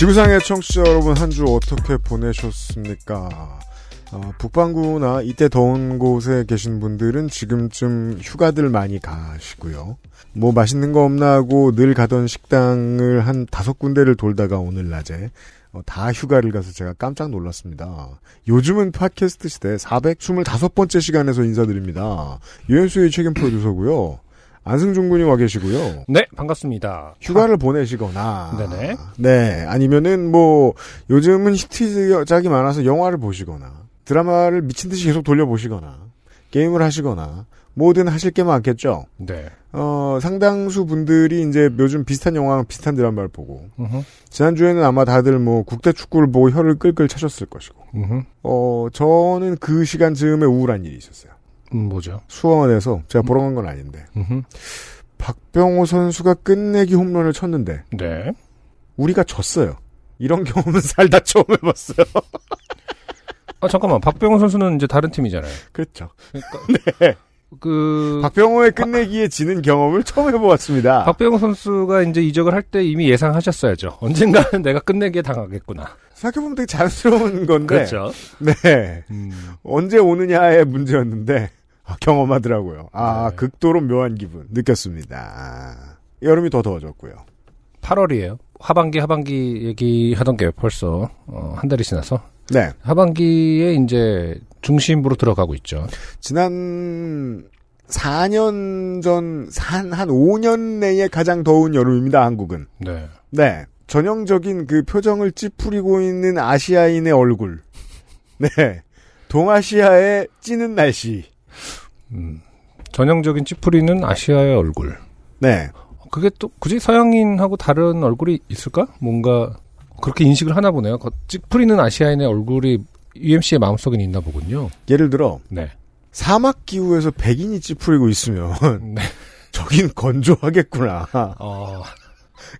지구상의 청취자 여러분 한 주 어떻게 보내셨습니까? 어, 북반구나 이때 더운 곳에 계신 분들은 지금쯤 휴가들 많이 가시고요. 뭐 맛있는 거 없나 하고 늘 가던 식당을 한 다섯 군데를 돌다가 오늘 낮에 어, 다 휴가를 가서 제가 깜짝 놀랐습니다. 요즘은 팟캐스트 시대 425번째 시간에서 인사드립니다. 유현수의 책임 프로듀서고요. 안승준 군이 와 계시고요. 네, 반갑습니다. 휴가를 보내시거나 네네. 네 아니면은 뭐 요즘은 히트작이 많아서 영화를 보시거나 드라마를 미친 듯이 계속 돌려보시거나 게임을 하시거나 뭐든 하실 게 많겠죠. 네. 어 상당수 분들이 이제 요즘 비슷한 영화 비슷한 드라마를 보고 음흠, 지난 주에는 아마 다들 뭐 국대 축구를 보고 혀를 끌끌 차셨을 것이고 음흠. 어 저는 그 시간 즈음에 우울한 일이 있었어요. 음, 뭐죠? 수원에서 제가 보러 간 건 아닌데 음흠. 박병호 선수가 끝내기 홈런을 쳤는데 네. 우리가 졌어요. 이런 경험은 살다 처음 해봤어요. 아, 잠깐만. 박병호 선수는 이제 다른 팀이잖아요. 그렇죠. 그러니까 네. 그 박병호의 끝내기에 지는 경험을 처음 해보았습니다. 박병호 선수가 이제 이적을 할 때 이미 예상하셨어야죠. 언젠가는 내가 끝내기에 당하겠구나. 생각해보면 되게 자연스러운 건데. 그렇죠. 네. 음, 언제 오느냐의 문제였는데, 아, 경험하더라고요. 아, 네. 극도로 묘한 기분 느꼈습니다. 여름이 더 더워졌고요. 8월이에요. 하반기 하반기 얘기하던 게 벌써 어, 한 달이 지나서 네. 하반기에 이제 중심부로 들어가고 있죠. 지난 4년 전, 한, 한 5년 내에 가장 더운 여름입니다, 한국은. 네. 네. 전형적인 그 표정을 찌푸리고 있는 아시아인의 얼굴. 네. 동아시아의 찌는 날씨. 음, 전형적인 찌푸리는 아시아의 얼굴. 네. 그게 또 굳이 서양인하고 다른 얼굴이 있을까? 뭔가 그렇게 인식을 하나 보네요. 거- 찌푸리는 아시아인의 얼굴이 UMC의 마음속에 있나 보군요. 예를 들어, 네. 사막 기후에서 백인이 찌푸리고 있으면, 네. 저긴 건조하겠구나. 어,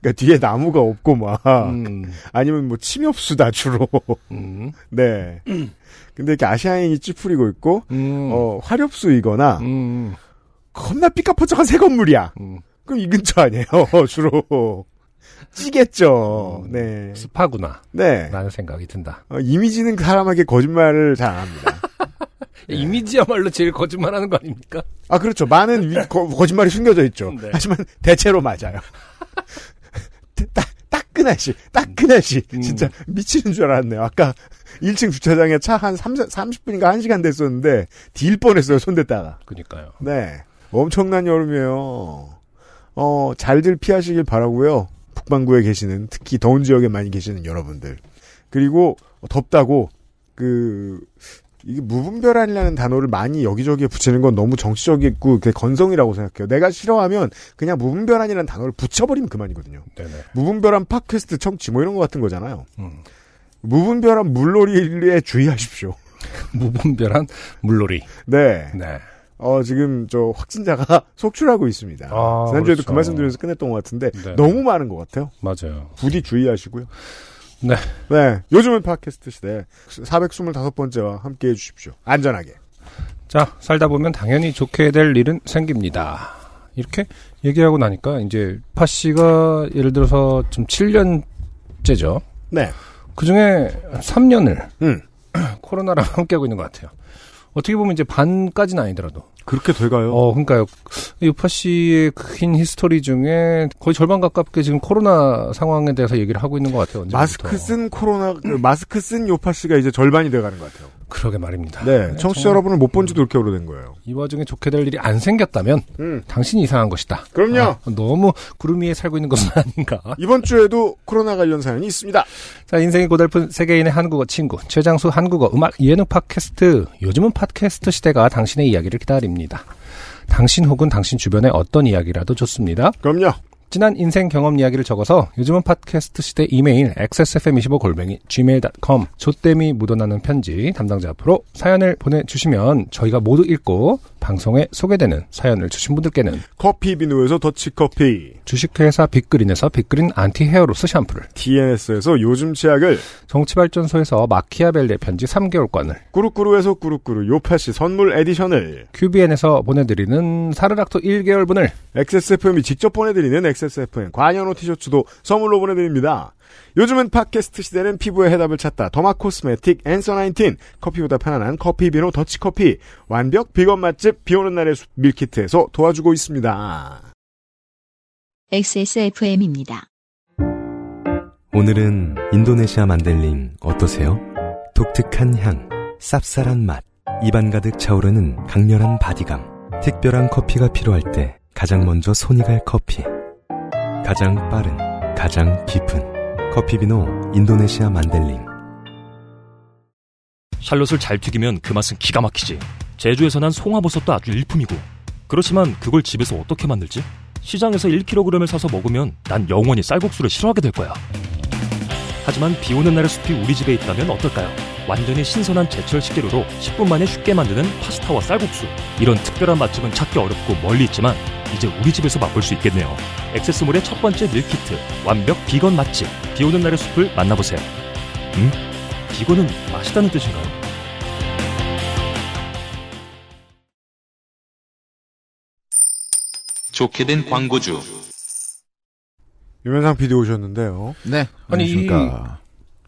그러니까 뒤에 나무가 없고 막, 음, 아니면 뭐 침엽수다, 주로. 음, 네. 근데 이렇게 아시아인이 찌푸리고 있고, 음, 어, 화렵수이거나, 음, 겁나 삐까뻔쩍한 새 건물이야. 음. 그럼 이 근처 아니에요, 주로. 찌겠죠. 음. 네. 습하구나. 네. 라는 생각이 든다. 어, 이미지는 그 사람에게 거짓말을 잘 안 합니다. 네. 이미지야말로 제일 거짓말하는 거 아닙니까? 아, 그렇죠. 많은 위- 거, 거짓말이 숨겨져 있죠. 네. 하지만 대체로 맞아요. 딱, 따끈하시, 따끈하시. 음. 진짜 미치는 줄 알았네요. 아까 1층 주차장에 차 한 30분인가 1시간 됐었는데, 딜 뻔했어요, 손댔다가. 그니까요. 네. 엄청난 여름이에요. 어, 잘들 피하시길 바라고요 북반구에 계시는, 특히 더운 지역에 많이 계시는 여러분들. 그리고 덥다고, 그, 이게 무분별한이라는 단어를 많이 여기저기에 붙이는 건 너무 정치적이고 건성이라고 생각해요. 내가 싫어하면 그냥 무분별한이라는 단어를 붙여버리면 그만이거든요. 네네. 무분별한 팟캐스트 청취 뭐 이런 거 같은 거잖아요. 음. 무분별한 물놀이에 주의하십시오. 무분별한 물놀이. 네. 네. 어, 지금 저 확진자가 속출하고 있습니다. 아, 지난주에도 그 그렇죠. 말씀 드려서 끝냈던 것 같은데 네. 너무 많은 것 같아요. 맞아요. 부디 주의하시고요. 네. 네. 요즘은 팟캐스트 시대 425번째와 함께 해주십시오. 안전하게. 자, 살다 보면 당연히 좋게 될 일은 생깁니다. 이렇게 얘기하고 나니까 이제 파 씨가 예를 들어서 좀 7년째죠. 네. 그 중에 3년을 음. 코로나랑 함께하고 있는 것 같아요. 어떻게 보면 이제 반까지는 아니더라도. 그렇게 돼가요? 어, 그러니까요. 요파시의 긴 히스토리 중에 거의 절반 가깝게 지금 코로나 상황에 대해서 얘기를 하고 있는 것 같아요. 언제부터. 마스크 쓴 코로나, 그 마스크 쓴 요파시가 이제 절반이 돼가는 것 같아요. 그러게 말입니다. 네. 청취자 정말 여러분을 못 본 지도 이렇게 오래된 거예요. 이 와중에 좋게 될 일이 안 생겼다면 음. 당신이 이상한 것이다. 그럼요. 아, 너무 구름 위에 살고 있는 것은 아닌가. 이번 주에도 코로나 관련 사연이 있습니다. 자, 인생이 고달픈 세계인의 한국어 친구, 최장수 한국어 음악 예능 팟캐스트. 요즘은 팟캐스트 시대가 당신의 이야기를 기다립니다. 당신 혹은 당신 주변의 어떤 이야기라도 좋습니다. 그럼요. 지난 인생 경험 이야기를 적어서 요즘은 팟캐스트 시대 이메일 xsfm25골뱅이 gmail.com 조땜이 묻어나는 편지 담당자 앞으로 사연을 보내주시면 저희가 모두 읽고 방송에 소개되는 사연을 주신 분들께는 커피 비노에서 더치커피, 주식회사 빅그린에서 빅그린 안티 헤어로스 샴푸를 TNS에서 요즘 치약을, 정치발전소에서 마키아벨리의 편지 3개월권을 꾸루꾸루에서 꾸루꾸루 요파시 선물 edition을, QBN에서 보내드리는 사르락토 1개월분을 XSFM이 직접 보내드리는 XSFM 관현호 티셔츠도 선물로 보내드립니다. 요즘은 팟캐스트 시대는 피부의 해답을 찾다. derma cosmetic 앤서 19 커피보다 편안한 커피 비노 더치커피 완벽 비건 맛집 비 오는 날의 숲 밀키트에서 도와주고 있습니다. XSFM입니다. 오늘은 인도네시아 만델링 어떠세요? 독특한 향, 쌉쌀한 맛, 입안 가득 차오르는 강렬한 바디감. 특별한 커피가 필요할 때 가장 먼저 손이 갈 커피. 가장 빠른, 가장 깊은 커피비노 인도네시아 만델링. 샬롯을 잘 튀기면 그 맛은 기가 막히지. 제주에서 난 송화버섯도 아주 일품이고. 그렇지만 그걸 집에서 어떻게 만들지? 시장에서 1kg을 사서 먹으면 난 영원히 쌀국수를 싫어하게 될 거야. 하지만 비 오는 날의 숲이 우리 집에 있다면 어떨까요? 완전히 신선한 제철 식재료로 10분 만에 쉽게 만드는 파스타와 쌀국수. 이런 특별한 맛집은 찾기 어렵고 멀리 있지만 이제 우리 집에서 맛볼 수 있겠네요. 액세스몰의 첫 번째 밀키트. 완벽 비건 맛집. 비 오는 날의 숲을 만나보세요. 음? 비건은 맛있다는 뜻인가요? 좋게 된 광고주. 유면상 PD 오셨는데요. 네. 아니, 이- 안녕하십니까.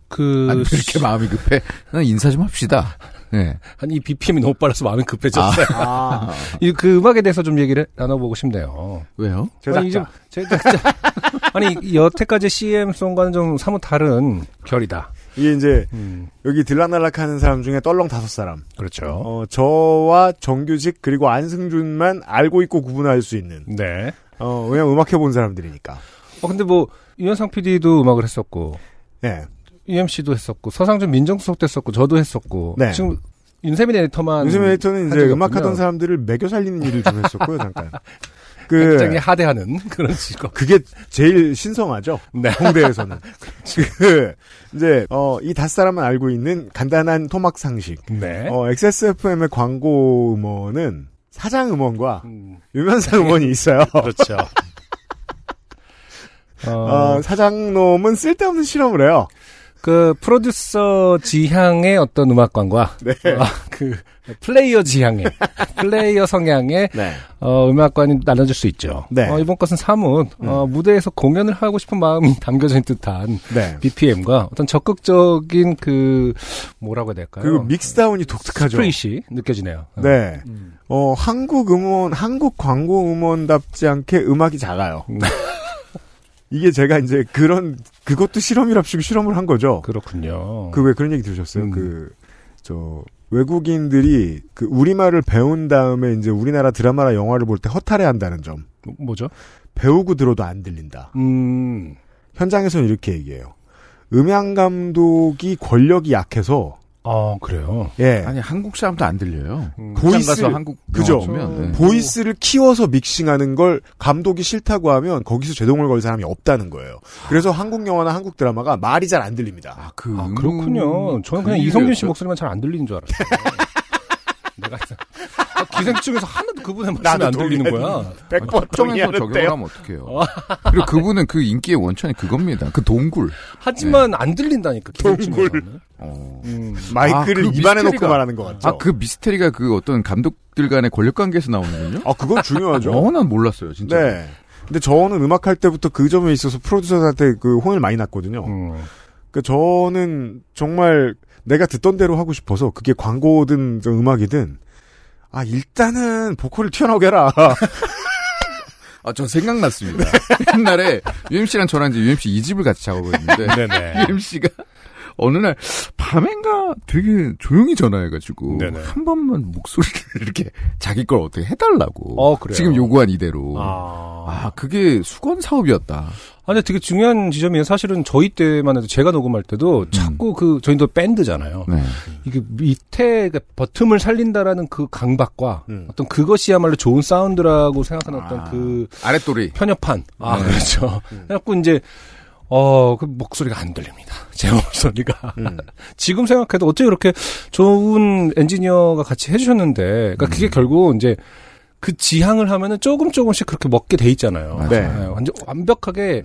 그 아니, 왜 이렇게 마음이 급해? 난 인사 좀 합시다. 네. 아니 이 BPM이 너무 빨라서 마음이 급해졌어요. 아, 이그 음악에 대해서 좀 얘기를 나눠보고 싶네요. 왜요? 아니, 좀 제작자. 제작자. 아니 이 여태까지 CM송과는 좀 사뭇 다른 결이다. 이게 이제 음, 여기 들락날락하는 사람 중에 떨렁 다섯 사람. 그렇죠. 어, 저와 정규직 그리고 안승준만 알고 있고 구분할 수 있는. 네. 어, 왜냐면 음악 해본 사람들이니까. 어 근데 뭐 유현상 PD도 음악을 했었고 네. UMC도 했었고 서상준 민정수석도 했었고 저도 했었고 네. 지금 윤세민 에디터만 에이터는 한 이제 적이 음악 하던 없군요. 사람들을 매겨 살리는 일을 좀 했었고요, 잠깐. 그, 굉장히 하대하는 그런 직업. 그게 제일 신성하죠. 네. 홍대에서는. 그, 이제, 어, 이 다섯 사람만 알고 있는 간단한 토막 상식. 네. 어, XSFM의 광고 음원은 사장 음원과 음, 유면상 음원이 있어요. 그렇죠. 어, 어, 사장놈은 쓸데없는 실험을 해요. 그 프로듀서 지향의 어떤 음악관과 네. 어, 그 플레이어 지향의 플레이어 성향의 네. 어, 음악관이 나눠질 수 있죠. 네. 음. 어, 이번 것은 사뭇 어, 무대에서 공연을 하고 싶은 마음이 담겨져 있는 듯한 네. BPM과 어떤 적극적인 그 뭐라고 해야 될까요? 그 믹스다운이 독특하죠. 스프릿이 느껴지네요. 어. 네. 음. 어, 한국 음원, 한국 광고 음원답지 않게 음악이 작아요. 음. 이게 제가 이제 그런, 그것도 실험이랍시고 실험을 한 거죠. 그렇군요. 그 왜 그런 얘기 들으셨어요? 음. 그, 저, 외국인들이 그 우리말을 배운 다음에 이제 우리나라 드라마나 영화를 볼 때 허탈해 한다는 점. 뭐죠? 배우고 들어도 안 들린다. 음, 현장에서는 이렇게 얘기해요. 음향 감독이 권력이 약해서, 아 그래요. 예. 아니, 한국 사람도 안 들려요. 음. 가서 한국 그죠. 보면. 네. 보이스를 키워서 믹싱하는 걸 감독이 싫다고 하면 거기서 제동을 걸 사람이 없다는 거예요. 그래서 한국 영화나 한국 드라마가 말이 잘 안 들립니다. 아, 그. 아, 음, 그렇군요. 저는 그냥 그 이성균 씨. 목소리만 잘 안 들리는 줄 알았어요. 내가 아, 기생충에서 하나도 그분의 말씀이 안 들리는 거야. 100번 아, 특정해서 적용을 하면 어떡해요. 그리고 그분은 그 인기의 원천이 그겁니다. 그 동굴. 하지만 안 들린다니까 기생충에서는. 어. 음. 마이크를 아, 그 입안에 놓고 미스테리가- 말하는 것 같죠. 아, 그 미스테리가 그 어떤 감독들 간의 권력 관계에서 나오는군요? 아, 그건 중요하죠. 어, 난 몰랐어요, 진짜. 네. 근데 저는 음악 할 때부터 그 점에 있어서 프로듀서한테 그 혼을 많이 났거든요. 음. 그 저는 정말 내가 듣던 대로 하고 싶어서 그게 광고든 저 음악이든 아 일단은 보컬을 튀어나오게 해라. 아, 저 생각났습니다. 옛날에 UMC랑 저랑 이제 UMC 이 집을 같이 작업을 했는데 네네. UMC가 어느 날 밤엔가 되게 조용히 전화해가지고 네네. 한 번만 목소리를 이렇게 자기 걸 어떻게 해달라고. 어, 그래요? 지금 요구한 이대로. 아. 아, 그게 수건 사업이었다. 아, 근데 되게 중요한 지점이에요. 사실은 저희 때만 해도 제가 녹음할 때도 자꾸 그, 저희도 밴드잖아요. 네. 이게 밑에 그 버튼을 살린다라는 그 강박과 음. 어떤 그것이야말로 좋은 사운드라고 생각하는 어떤 아. 그 아랫돌이. 편협한. 아, 네. 그렇죠. 그래갖고 이제, 어, 그 목소리가 안 들립니다. 제 목소리가. 음. 지금 생각해도 어떻게 그렇게 좋은 엔지니어가 같이 해주셨는데, 그러니까 그게 결국 이제 그 지향을 하면은 조금 조금씩 그렇게 먹게 돼 있잖아요. 네. 완전 완벽하게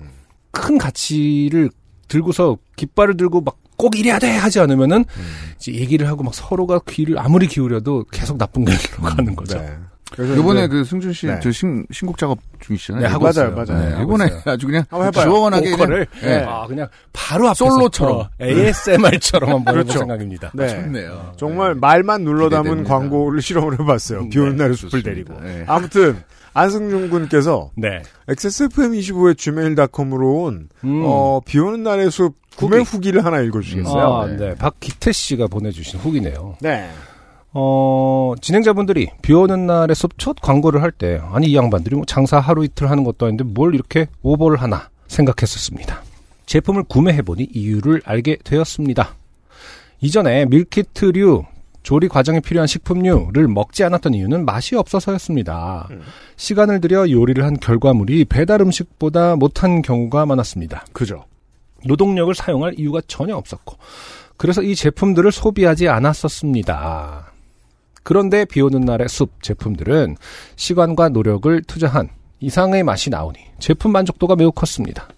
큰 가치를 들고서 깃발을 들고 막 꼭 이래야 돼 하지 않으면은 이제 얘기를 하고 막 서로가 귀를 아무리 기울여도 계속 나쁜 길로 가는 거죠. 네. 이제 그 승준 씨, 네. 저 신, 신곡 작업 중이시잖아요. 네, 하고 맞아요, 있어요. 맞아요. 네, 이번에. 아주 그냥 한번 해봐요. 시원하게 그냥, 네. 아 그냥 바로 앞에서 솔로처럼. 어, ASMR처럼 한번 해볼 그렇죠. 생각입니다. 네. 좋네요. 정말 말만 눌러 담은 기대됩니다. 광고를 실험을 해봤어요. 비 오는 네, 날에 숲을. 데리고. 네. 아무튼 안승준 군께서 네. XSFM25의 gmail.com으로 온 음. 어, 비 오는 날의 숲 구매 후기. 후기를 하나 읽어주시겠어요? 아, 네. 네. 박기태 씨가 보내주신 후기네요. 네. 어, 진행자분들이 비 오는 날에 숲첫 광고를 할 때, 아니, 이 양반들이 뭐 장사 하루 이틀 하는 것도 아닌데 뭘 이렇게 오버를 하나 생각했었습니다. 제품을 구매해보니 이유를 알게 되었습니다. 이전에 밀키트류, 조리 과정에 필요한 식품류를 먹지 않았던 이유는 맛이 없어서였습니다. 시간을 들여 요리를 한 결과물이 배달 음식보다 못한 경우가 많았습니다. 그죠. 노동력을 사용할 이유가 전혀 없었고 그래서 이 제품들을 소비하지 않았었습니다. 그런데 비 오는 날의 숲 제품들은 시간과 노력을 투자한 이상의 맛이 나오니 제품 만족도가 매우 컸습니다.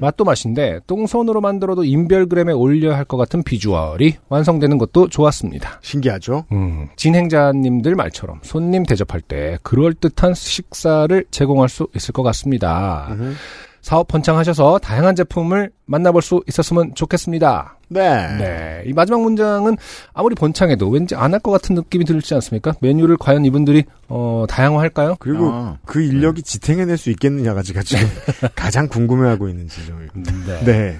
맛도 맛인데 똥손으로 만들어도 인별그램에 올려야 할 것 같은 비주얼이 완성되는 것도 좋았습니다. 신기하죠? 음, 진행자님들 말처럼 손님 대접할 때 그럴듯한 식사를 제공할 수 있을 것 같습니다. 음흠. 사업 번창하셔서 다양한 제품을 만나볼 수 있었으면 좋겠습니다. 네. 네. 이 마지막 문장은 아무리 번창해도 왠지 안 할 것 같은 느낌이 들지 않습니까? 메뉴를 과연 이분들이, 어, 다양화할까요? 그리고 아. 그 인력이 지탱해낼 수 있겠느냐가 제가 지금 가장 궁금해하고 있는 지점입니다. 네. 네.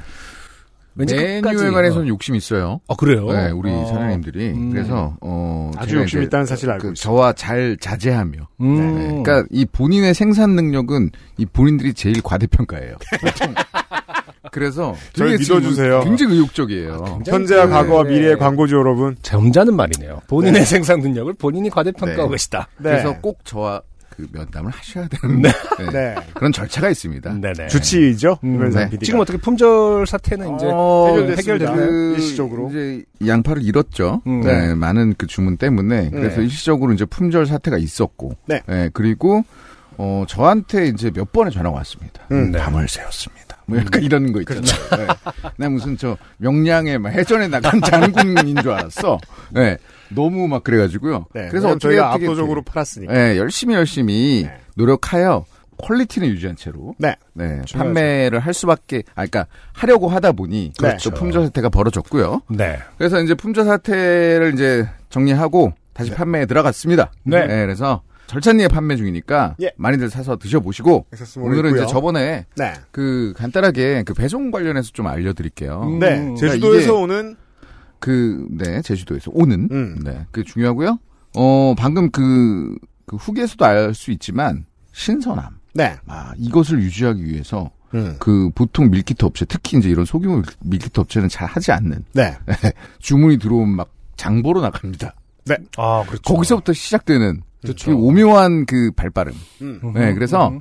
왠지 메뉴에 관해서는 욕심 이 있어요. 어, 그래요? 네, 우리 어. 사장님들이. 음. 그래서, 어. 아주 이제 있다는 사실을 알고 그 있습니다. 저와 잘 자제하며. 음. 네, 그러니까 이 본인의 생산 능력은 이 본인들이 제일 과대평가예요. 보통. 그래서 지금 믿어주세요. 굉장히 의욕적이에요. 굉장히 현재와 그- 과거와 네. 미래의 광고주 여러분. 점잖은 말이네요. 본인의 생산 능력을 본인이 과대평가하고 네. 계시다. 네. 그래서 꼭 저와 그 면담을 하셔야 되는 네. 네. 그런 절차가 있습니다. 네네. 주치의죠? 음, 네. 지금 어떻게 품절 사태는 이제 어, 해결됐습니다. 그 일시적으로. 이제 양파를 잃었죠. 음. 네, 많은 그 주문 때문에 그래서 네. 일시적으로 이제 품절 사태가 있었고, 네. 그리고 어 저한테 이제 몇 번의 전화가 왔습니다. 음. 네. 밤을 새웠습니다. 뭐 약간 이런 거 있잖아요. 네. 나 무슨 저 명량에 막 해전에 나간 장군인 줄 알았어. 네. 너무 막 그래가지고요. 네. 그래서 저희가 압도적으로 팔았으니까. 네, 열심히 열심히 네. 노력하여 퀄리티는 유지한 채로 네. 네. 판매를 할 수밖에 아 그러니까 하려고 하다 보니 그렇죠. 또 품절 사태가 벌어졌고요. 네. 그래서 이제 품절 사태를 이제 정리하고 다시 판매에 들어갔습니다. 네. 그래서 절찬리에 판매 중이니까 예. 많이들 사서 드셔보시고 오늘은 있고요. 이제 저번에 네. 그 간단하게 그 배송 관련해서 좀 알려드릴게요. 음. 네. 그러니까 제주도에서 오는 그, 네, 제주도에서 오는, 음. 네, 그 중요하고요. 어, 방금 그, 그 후기에서도 알 수 있지만, 신선함. 네. 아, 이것을 유지하기 위해서, 음. 그, 보통 밀키트 업체, 특히 이제 이런 소규모 밀키트 업체는 잘 하지 않는, 네. 주문이 들어오면 막 장보러 나갑니다. 아, 그렇죠. 거기서부터 시작되는, 그렇죠. 그 오묘한 그 발빠름. 음. 네, 그래서,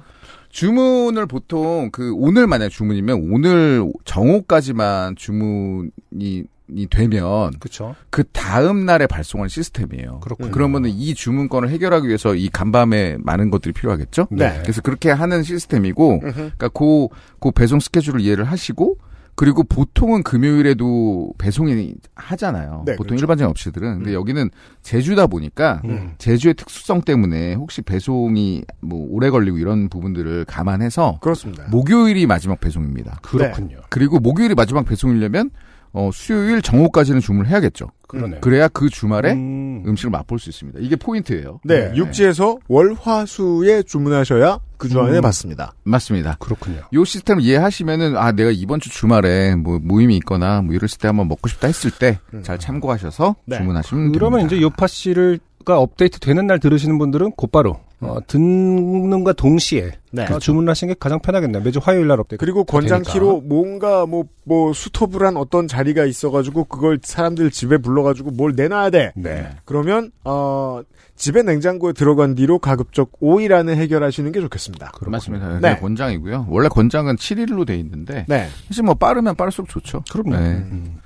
주문을 보통 그 오늘 만약 주문이면 오늘 정오까지만 주문이 이 되면 그렇죠. 그 다음 날에 발송하는 시스템이에요. 그렇군요. 그러면은 이 주문권을 해결하기 위해서 이 간밤에 많은 것들이 필요하겠죠? 네. 그래서 그렇게 하는 시스템이고, 음흠. 그러니까 그, 그 배송 스케줄을 이해를 하시고, 그리고 보통은 금요일에도 배송이 하잖아요. 네, 보통 그렇죠. 일반적인 업체들은. 근데 여기는 제주다 보니까 음. 제주의 특수성 때문에 혹시 배송이 뭐 오래 걸리고 이런 부분들을 감안해서 그렇습니다. 목요일이 마지막 배송입니다. 그렇군요. 그리고 목요일이 마지막 배송이려면 어, 수요일 정오까지는 주문을 해야겠죠. 그러네요. 그래야 그 주말에 음. 음. 식을 맛볼 수 있습니다. 이게 포인트예요. 네, 육지에서 월화수에 주문하셔야 그 주 안에 음. 받습니다. 맞습니다. 그렇군요. 요 시스템을 이해하시면은 아 내가 이번 주 주말에 뭐 모임이 있거나 뭐 이랬을 때 한번 먹고 싶다 했을 때 잘 참고하셔서 네. 주문하시면 그러면 됩니다. 이제 요파 씨를가 업데이트 되는 날 들으시는 분들은 곧바로 어, 듣는과 동시에 네. 어, 주문하시는 게 가장 편하겠네요. 매주 화요일 날 업데이트. 그리고 권장키로 뭔가 뭐, 뭐, 수터불한 어떤 자리가 있어가지고 그걸 사람들 집에 불러가지고 뭘 내놔야 돼. 네. 그러면, 어, 집에 냉장고에 들어간 뒤로 가급적 5일 안에 해결하시는 게 좋겠습니다. 그렇군요. 맞습니다. 네. 네. 권장이고요. 원래 권장은 7일로 돼 있는데 네. 사실 뭐 빠르면 빠를수록 좋죠. 그럼요. 네. 음.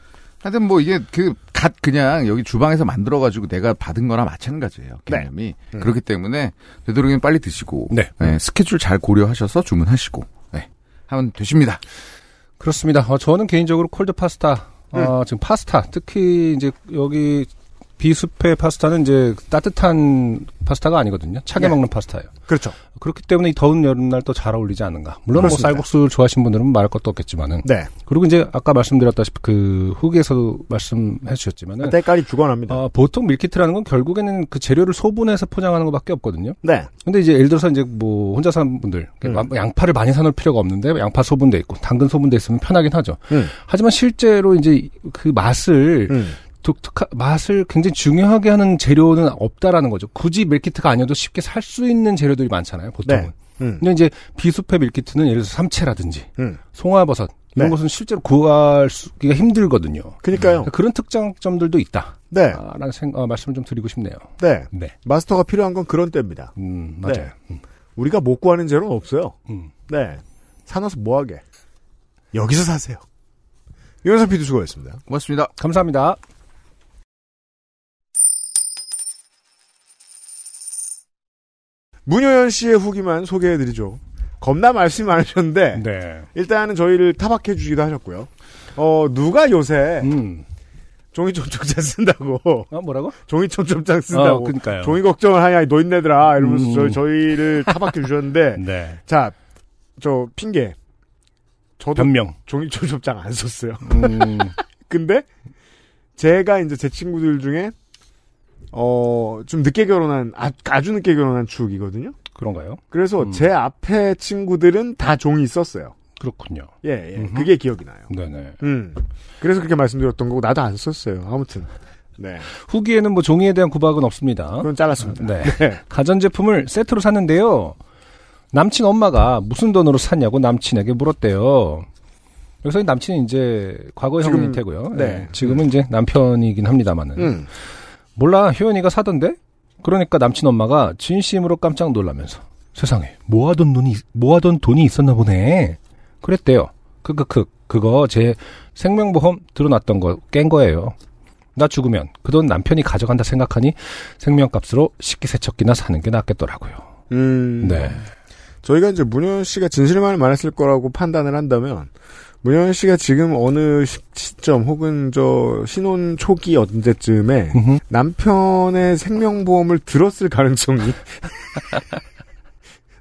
하여튼 뭐 이게 그 갓 그냥 여기 주방에서 만들어 가지고 내가 받은 거나 마찬가지예요. 네. 개념이. 음. 그렇기 때문에 되도록이면 빨리 드시고 네. 네, 스케줄 잘 고려하셔서 주문하시고 네. 하면 되십니다. 그렇습니다. 어, 저는 개인적으로 cold 파스타, 어, 지금 파스타, 특히 이제 여기 비수페 파스타는 이제 따뜻한 파스타가 아니거든요. 차게 네. 먹는 파스타예요. 그렇죠. 그렇기 때문에 이 더운 여름날 또 잘 어울리지 않은가. 물론 뭐 그렇습니다. 쌀국수를 좋아하시는 분들은 말할 것도 없겠지만은. 네. 그리고 이제 아까 말씀드렸다시피 그 후기에서도 말씀해 주셨지만은 때깔이 죽어납니다. 어, 보통 밀키트라는 건 결국에는 그 재료를 소분해서 포장하는 것밖에 없거든요. 네. 근데 이제 예를 들어서 이제 뭐 혼자 사는 분들 음. 양- 양파를 많이 사놓을 필요가 없는데 양파 소분돼 있고 당근 소분돼 있으면 편하긴 하죠. 음. 하지만 실제로 이제 그 맛을 음. 독특한 맛을 굉장히 중요하게 하는 재료는 없다라는 거죠. 굳이 밀키트가 아니어도 쉽게 살 수 있는 재료들이 많잖아요. 보통은. 네. 음. 근데 이제 비수페 밀키트는 예를 들어서 삼채라든지 음. 송화버섯 이런 네. 것은 실제로 구할 수가 힘들거든요. 그니까요. 그런 특장점들도 있다. 네. 라는 생, 어, 말씀을 좀 드리고 싶네요. 네. 네. 마스터가 필요한 건 그런 때입니다. 음, 맞아요. 네. 음, 우리가 못 구하는 재료는 없어요. 음. 네. 사놔서 뭐하게. 여기서 사세요. 이현선 피디 수고했습니다. 고맙습니다. 감사합니다. 문효연 씨의 후기만 소개해드리죠. 겁나 말씀이 많으셨는데 네. 일단은 저희를 타박해 주기도 하셨고요. 어 누가 요새 음. 종이 촘촘장 쓴다고 어, 뭐라고? 종이 촘촘장 어, 쓴다고 그니까요. 종이 걱정을 하냐 이 노인네들아 이러면서 음. 저희, 저희를 타박해 주셨는데 네. 자 저 핑계 저도 변명. 종이 촘촘장 안 썼어요. 음, 근데 제가 이제 제 친구들 중에 어 좀 늦게 결혼한 아, 아주 늦게 결혼한 축이거든요. 그런가요? 그래서 음. 제 앞에 친구들은 다 종이 썼어요. 그렇군요. 예, 예. 음흠. 그게 기억이 나요. 네네. 음. 그래서 그렇게 말씀드렸던 거고 나도 안 썼어요. 아무튼. 네. 후기에는 뭐 종이에 대한 구박은 없습니다. 그건 잘랐습니다. 네. 네. 가전제품을 세트로 샀는데요. 남친 엄마가 무슨 돈으로 샀냐고 남친에게 물었대요. 여기서 이 남친이 이제 과거 형일 테고요. 네. 네. 지금은 이제 남편이긴 합니다만은. 음. 몰라, 효연이가 사던데? 그러니까 남친 엄마가 진심으로 깜짝 놀라면서 세상에 모아둔 돈이 모아둔 돈이 있었나 보네. 그랬대요. 크크크 그거 제 생명보험 들어놨던 거 깬 거예요. 나 죽으면 그 돈 남편이 가져간다 생각하니 생명값으로 식기세척기나 사는 게 낫겠더라고요. 음. 네. 저희가 이제 문현 씨가 진실만을 말했을 거라고 판단을 한다면 문현 씨가 지금 어느 시- 시점 혹은 저 신혼 초기 언제쯤에. 남편의 생명보험을 들었을 가능성이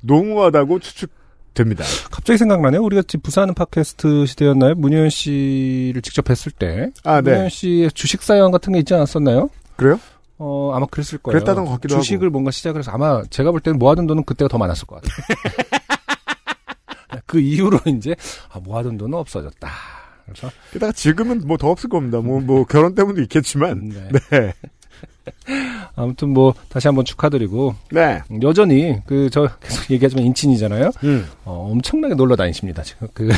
농후하다고 추측됩니다. 갑자기 생각나네요. 우리가 지금 부산 팟캐스트 시대였나요? 문효연 씨를 직접 뵀을 때 아, 네. 문효연 씨의 주식 사연 같은 게 있지 않았었나요? 그래요? 어, 아마 그랬을 거예요. 그랬다던 것 같기도 주식을 뭔가 시작을 해서 아마 제가 볼 때는 모아둔 돈은 그때가 더 많았을 것 같아요. 그 이후로 이제 아, 모아둔 돈은 없어졌다. 그래서 게다가 지금은 뭐 더 없을 겁니다. 뭐, 뭐 결혼 때문도 있겠지만. 네. 네. 아무튼 뭐 다시 한번 축하드리고 네. 여전히 그 저 계속 얘기하지만 인친이잖아요. 음. 어, 엄청나게 놀러 다니십니다. 지금 그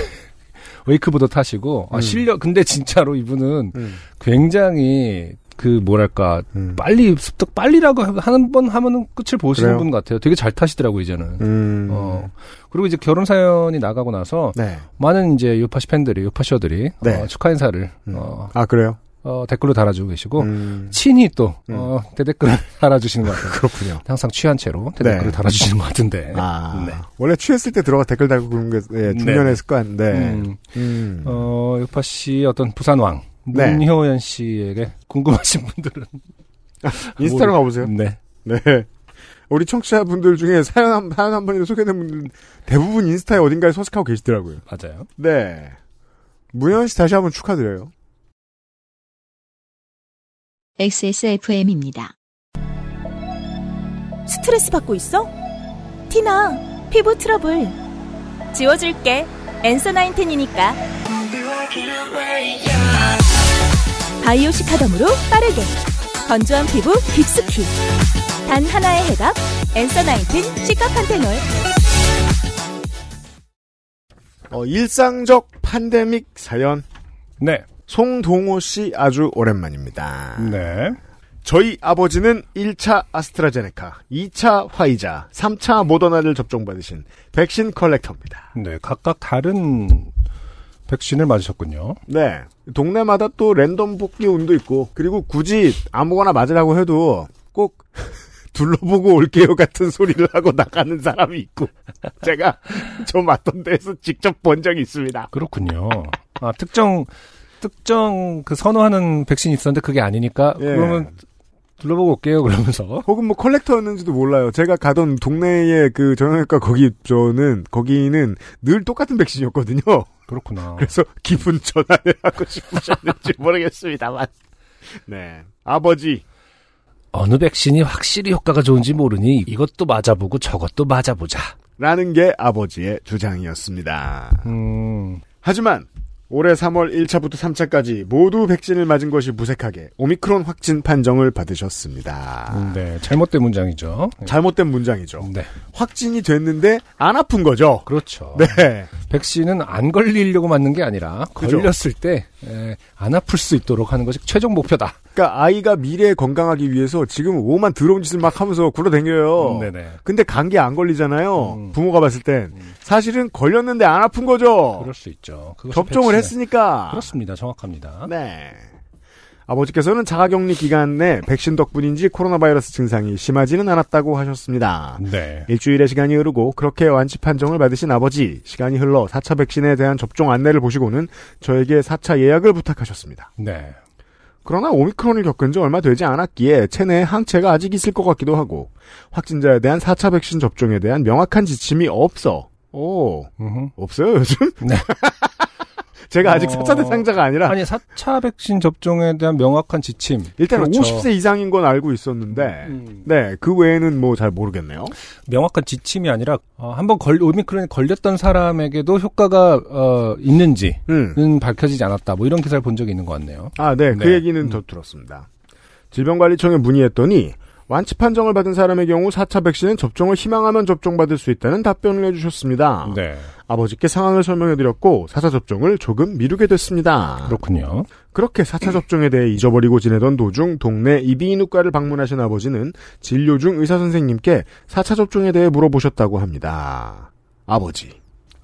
웨이크보드 타시고 아, 음. 실력 근데 진짜로 이분은 음. 굉장히 그 뭐랄까 음. 빨리 습득 빨리라고 하는 번 하면은 끝을 보시는 그래요? 분 같아요. 되게 잘 타시더라고 이제는. 음. 어 그리고 이제 결혼 사연이 나가고 나서 네. 많은 이제 요파시 팬들이 요파셔들이 네. 어, 축하 인사를 음. 어, 아, 그래요? 어, 댓글로 달아주고 계시고 음. 친히 또 음. 어, 대댓글을 달아주시는 것 같아요. 그렇군요. 항상 취한 채로 대댓글을 네. 달아주시는 것 같은데. 아. 네. 원래 취했을 때 들어가 댓글 달고 그런 게, 예, 중년의 네. 습관. 네. 음, 음. 어, 요파 씨 어떤 부산 왕 네. 문효연 씨에게 궁금하신 분들은 인스타로 모르- 가보세요. 네. 네. 우리 청취자분들 중에 사연 한, 사연 한 번이라도 소개된 분들 대부분 인스타에 어딘가에 서식하고 계시더라고요. 맞아요. 네. 문현 씨 다시 한번 축하드려요. XSFM입니다. 스트레스 받고 있어? 티나, 피부 트러블. 지워줄게. 엔서 나인텐이니까. 바이오 시카덤으로 빠르게. 건조한 피부 깊숙이. 단 하나의 해답. 엔서 나인텐 시카판테놀. 어, 일상적 팬데믹 사연. 네. 송동호 씨 아주 오랜만입니다. 네. 저희 아버지는 1차 아스트라제네카, 2차 화이자, 3차 모더나를 접종받으신 백신 컬렉터입니다. 네. 각각 다른 백신을 맞으셨군요. 네. 동네마다 또 랜덤 뽑기 운도 있고, 그리고 굳이 아무거나 맞으라고 해도 꼭 둘러보고 올게요 같은 소리를 하고 나가는 사람이 있고, 제가 저 맞던 데에서 직접 본 적이 있습니다. 그렇군요. 아, 특정, 특정 그 선호하는 백신이 있었는데 그게 아니니까, 예. 그러면 둘러보고 올게요, 그러면서. 혹은 뭐 컬렉터였는지도 몰라요. 제가 가던 동네의 그 정형외과 거기 저는 거기는 늘 똑같은 백신이었거든요. 그렇구나. 그래서 기분 전환을 하고 싶으셨는지 모르겠습니다만. 네. 아버지. 어느 백신이 확실히 효과가 좋은지 모르니 이것도 맞아보고 저것도 맞아보자. 라는 게 아버지의 주장이었습니다. 음, 하지만 올해 3월 1차부터 3차까지 모두 백신을 맞은 것이 무색하게 오미크론 확진 판정을 받으셨습니다. 네. 잘못된 문장이죠. 잘못된 문장이죠. 네. 확진이 됐는데 안 아픈 거죠. 그렇죠. 네. 백신은 안 걸리려고 맞는 게 아니라. 걸렸을 때안 아플 수 있도록 하는 것이 최종 목표다. 그러니까 아이가 미래에 건강하기 위해서 지금 오만 더러운 짓을 막 하면서 굴러다녀요. 네네. 근데 감기 안 걸리잖아요. 음. 부모가 봤을 땐 사실은 걸렸는데 안 아픈 거죠. 그럴 수 있죠. 접종을 백신의- 했으니까. 그렇습니다. 정확합니다. 네. 아버지께서는 자가격리 기간 내 백신 덕분인지 코로나 바이러스 증상이 심하지는 않았다고 하셨습니다. 네. 일주일의 시간이 흐르고 그렇게 완치 판정을 받으신 아버지 시간이 흘러 4차 백신에 대한 접종 안내를 보시고는 저에게 4차 예약을 부탁하셨습니다. 네. 그러나 오미크론을 겪은 지 얼마 되지 않았기에 체내에 항체가 아직 있을 것 같기도 하고 확진자에 대한 4차 백신 접종에 대한 명확한 지침이 없어. 오, 음흠. 없어요 요즘? 네. 제가 아직 어, 4차 대상자가 아니라 아니 4차 백신 접종에 대한 명확한 지침. 일단 그렇죠. 50세 이상인 건 알고 있었는데 음. 네, 그 외에는 뭐 잘 모르겠네요. 명확한 지침이 아니라 어, 한번 걸 오미크론에 걸렸던 사람에게도 효과가 어, 있는지는 음. 밝혀지지 않았다. 뭐 이런 기사를 본 적이 있는 것 같네요. 아, 네, 그 네. 얘기는 음. 더 들었습니다. 질병관리청에 문의했더니 완치 판정을 받은 사람의 경우 4차 백신은 접종을 희망하면 접종받을 수 있다는 답변을 해주셨습니다. 네. 아버지께 상황을 설명해드렸고 4차 접종을 조금 미루게 됐습니다. 그렇군요. 그렇게 4차 접종에 대해 잊어버리고 지내던 도중 동네 이비인후과를 방문하신 아버지는 진료 중 의사 선생님께 4차 접종에 대해 물어보셨다고 합니다. 아버지,